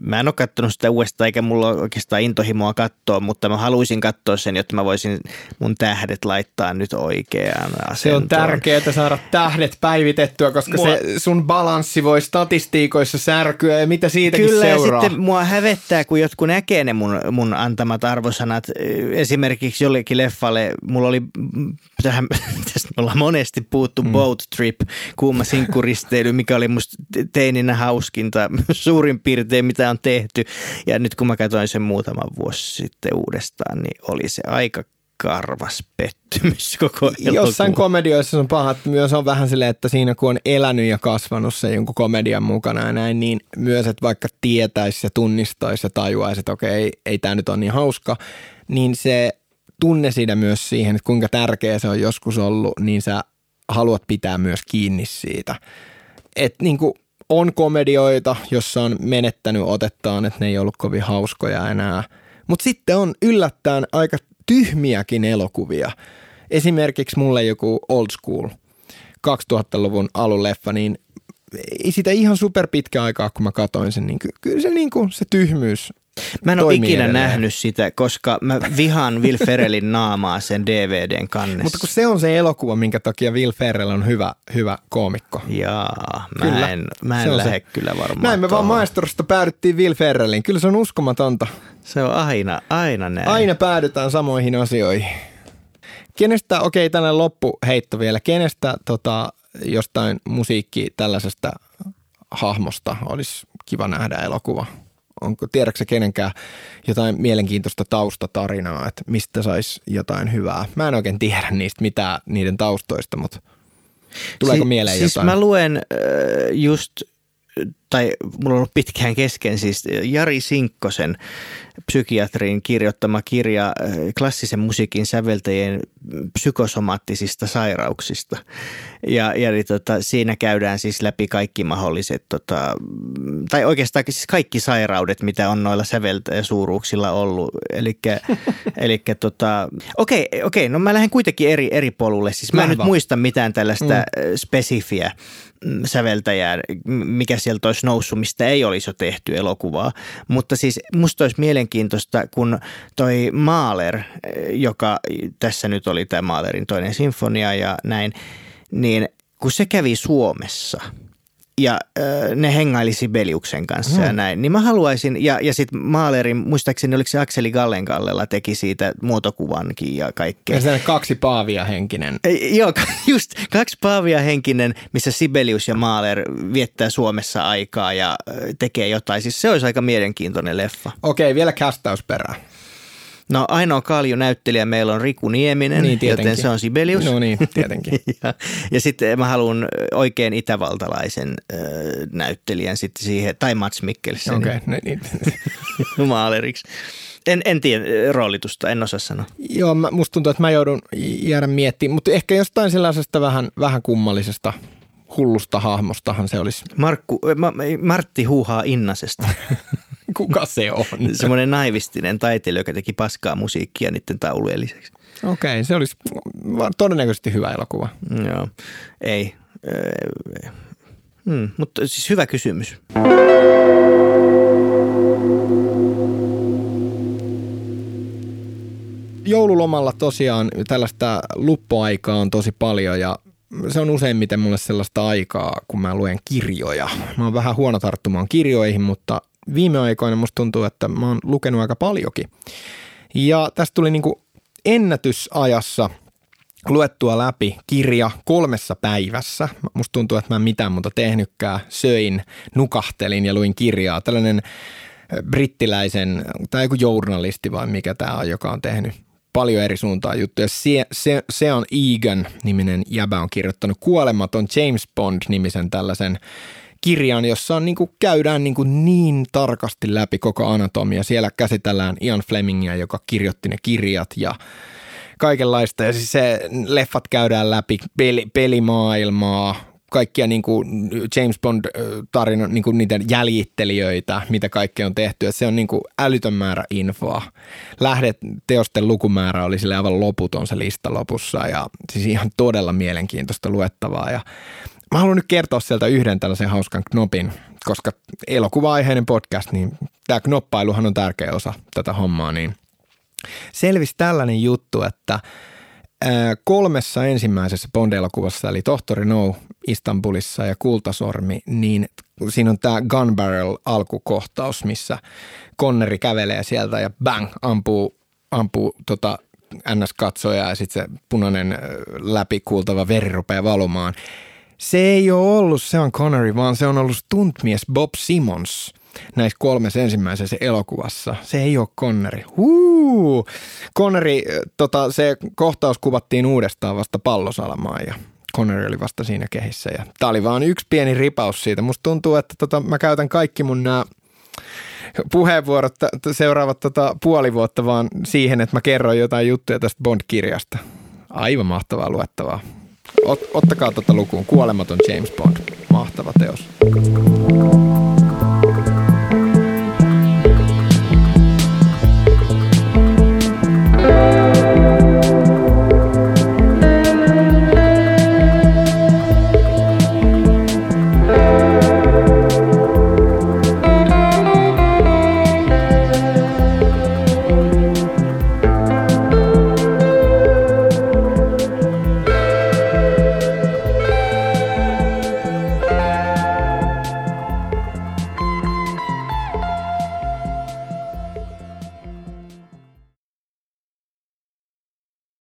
mä en ole katsonut sitä uudestaan eikä mulla ole oikeastaan intohimoa katsoa, mutta mä haluaisin katsoa sen, jotta mä voisin mun tähdet laittaa nyt oikeaan asentoon. Se on tärkeää saada tähdet päivitettyä, koska mua... se sun balanssi voi statistiikoissa särkyä ja mitä siitäkin Kyllä, seuraa. Kyllä sitten mua hävettää, kun jotkut näkee ne mun, mun antamat arvosanat. Esimerkiksi jollekin leffalle, mulla oli, tähän, tästä me ollaan monesti puuttu, mm. Boat Trip, kuuma sinkkuristeily, mikä oli musta teininä hauskinta suurin piirtein, mitä on tehty. Ja nyt kun mä katsoin sen muutaman vuosi sitten uudestaan, niin oli se aika karvas pettymys koko elokuva. Jossain komedioissa on paha, että myös on vähän silleen, että siinä kun on elänyt ja kasvanut se jonkun komedian mukana ja näin, niin myös, että vaikka tietäisi ja tunnistaisi ja tajuaisi, että okei, ei, ei tämä nyt ole niin hauska, niin se tunne siitä myös siihen, että kuinka tärkeä se on joskus ollut, niin sä haluat pitää myös kiinni siitä. Että niin kuin on komedioita, jossa on menettänyt otettaan, että ne ei ollut kovin hauskoja enää. Mutta sitten on yllättäen aika tyhmiäkin elokuvia. Esimerkiksi mulle joku old school 2000-luvun alun leffa, niin ei sitä ihan super pitkä aikaa, kun mä katoin sen, niin kyllä se, niin kuin, se tyhmyys Mä en ole ikinä edelleen. nähnyt sitä, koska mä vihaan Will Ferrellin naamaa sen DVDn kannessa. Mutta kun se on se elokuva, minkä takia Will Ferrell on hyvä, hyvä koomikko. Jaa, mä kyllä. en, mä en lähde se. kyllä varmaan Näin me vaan maestorosta päädyttiin Will Ferrellin. Kyllä se on uskomatonta. Se on aina, aina näin. Aina päädytään samoihin asioihin. Kenestä, okei okay, tänne loppuheitto vielä, kenestä tota, jostain musiikki tällaisesta hahmosta olisi kiva nähdä elokuva? Onko, tiedätkö kenenkään jotain mielenkiintoista taustatarinaa, että mistä saisi jotain hyvää? Mä en oikein tiedä niistä mitään niiden taustoista, mutta tuleeko si- mieleen siis jotain? mä luen äh, just tai mulla on ollut pitkään kesken siis Jari Sinkkosen psykiatrin kirjoittama kirja äh, klassisen musiikin säveltäjien psykosomaattisista sairauksista. Ja, ja niin, tota, siinä käydään siis läpi kaikki mahdolliset, tota, tai oikeastaan siis kaikki sairaudet, mitä on noilla säveltäjäsuuruuksilla ollut. Eli tota, okei, okay, okay, no mä lähden kuitenkin eri, eri polulle. Siis mä en nyt muista mitään tällaista mm. Spesifiä mm, säveltäjää, mikä sieltä olisi noussut, mistä ei olisi jo tehty elokuvaa. Mutta siis musta olisi mielenkiintoista, kun toi Mahler, joka tässä nyt oli tämä Mahlerin toinen sinfonia ja näin, niin kun se kävi Suomessa – ja äh, ne hengaili Sibeliuksen kanssa hmm. ja näin. Niin mä haluaisin, ja, ja sitten Maalerin, muistaakseni oliko se Akseli Gallenkallella teki siitä muotokuvankin ja kaikkea. Ja se kaksi paavia henkinen. E, joo, just kaksi paavia henkinen, missä Sibelius ja Maaler viettää Suomessa aikaa ja tekee jotain. Siis se olisi aika mielenkiintoinen leffa. Okei, vielä kästäys perään. No ainoa näyttelijä meillä on Riku Nieminen, niin, joten se on Sibelius. No niin, tietenkin. ja, ja sitten mä haluan oikein itävaltalaisen äh, näyttelijän sitten siihen, tai Mats Mikkelsen. Okei, okay, no niin. Maaleriksi. En, en tiedä roolitusta, en osaa sanoa. Joo, mä, musta tuntuu, että mä joudun jäädä miettimään, mutta ehkä jostain sellaisesta vähän, vähän kummallisesta hullusta hahmostahan se olisi. Markku, Ma, Martti huuhaa Innasesta. Kuka se on? Semmoinen naivistinen taiteilija, joka teki paskaa musiikkia niiden taulujen lisäksi. Okei, okay, se olisi todennäköisesti hyvä elokuva. Joo, ei. Hmm, mutta siis hyvä kysymys. Joululomalla tosiaan tällaista luppoaikaa on tosi paljon ja se on useimmiten mulle sellaista aikaa, kun mä luen kirjoja. Mä oon vähän huono tarttumaan kirjoihin, mutta viime aikoina musta tuntuu, että mä oon lukenut aika paljonkin. Ja tästä tuli niinku ennätysajassa luettua läpi kirja kolmessa päivässä. Musta tuntuu, että mä en mitään muuta tehnytkään. Söin, nukahtelin ja luin kirjaa. Tällainen brittiläisen, tai joku journalisti vai mikä tämä on, joka on tehnyt paljon eri suuntaan juttuja. Se, se, se on Egan niminen jäbä on kirjoittanut Kuolematon James Bond nimisen tällaisen kirjan, jossa on, niin kuin, käydään niin, kuin niin tarkasti läpi koko anatomia. Siellä käsitellään Ian Flemingia, joka kirjoitti ne kirjat ja kaikenlaista. Ja siis se leffat käydään läpi peli, pelimaailmaa, kaikkia niin kuin James Bond-tarina, niin niiden jäljittelijöitä, mitä kaikkea on tehty. Et se on niin kuin älytön määrä infoa. Lähdet teosten lukumäärä oli sille aivan loputon se lista lopussa ja siis ihan todella mielenkiintoista luettavaa. Ja mä haluan nyt kertoa sieltä yhden tällaisen hauskan knopin, koska elokuva-aiheinen podcast, niin tämä knoppailuhan on tärkeä osa tätä hommaa, niin selvisi tällainen juttu, että – kolmessa ensimmäisessä Bond-elokuvassa, eli Tohtori No Istanbulissa ja Kultasormi, niin siinä on tämä Gun Barrel alkukohtaus, missä Konneri kävelee sieltä ja bang, ampuu, ampuu tota NS-katsoja ja sitten se punainen läpikuultava veri rupeaa valumaan. Se ei ole ollut Sean Connery, vaan se on ollut stuntmies Bob Simmons – näissä kolmessa ensimmäisessä elokuvassa. Se ei ole Conneri. Huu! Conneri, tota, se kohtaus kuvattiin uudestaan vasta pallosalamaan ja Conneri oli vasta siinä kehissä. Ja tämä oli vain yksi pieni ripaus siitä. Musta tuntuu, että tota, mä käytän kaikki mun nämä puheenvuorot seuraavat tota puoli vuotta vaan siihen, että mä kerron jotain juttuja tästä Bond-kirjasta. Aivan mahtavaa luettavaa. Ot, ottakaa tota lukuun. Kuolematon James Bond. Mahtava teos.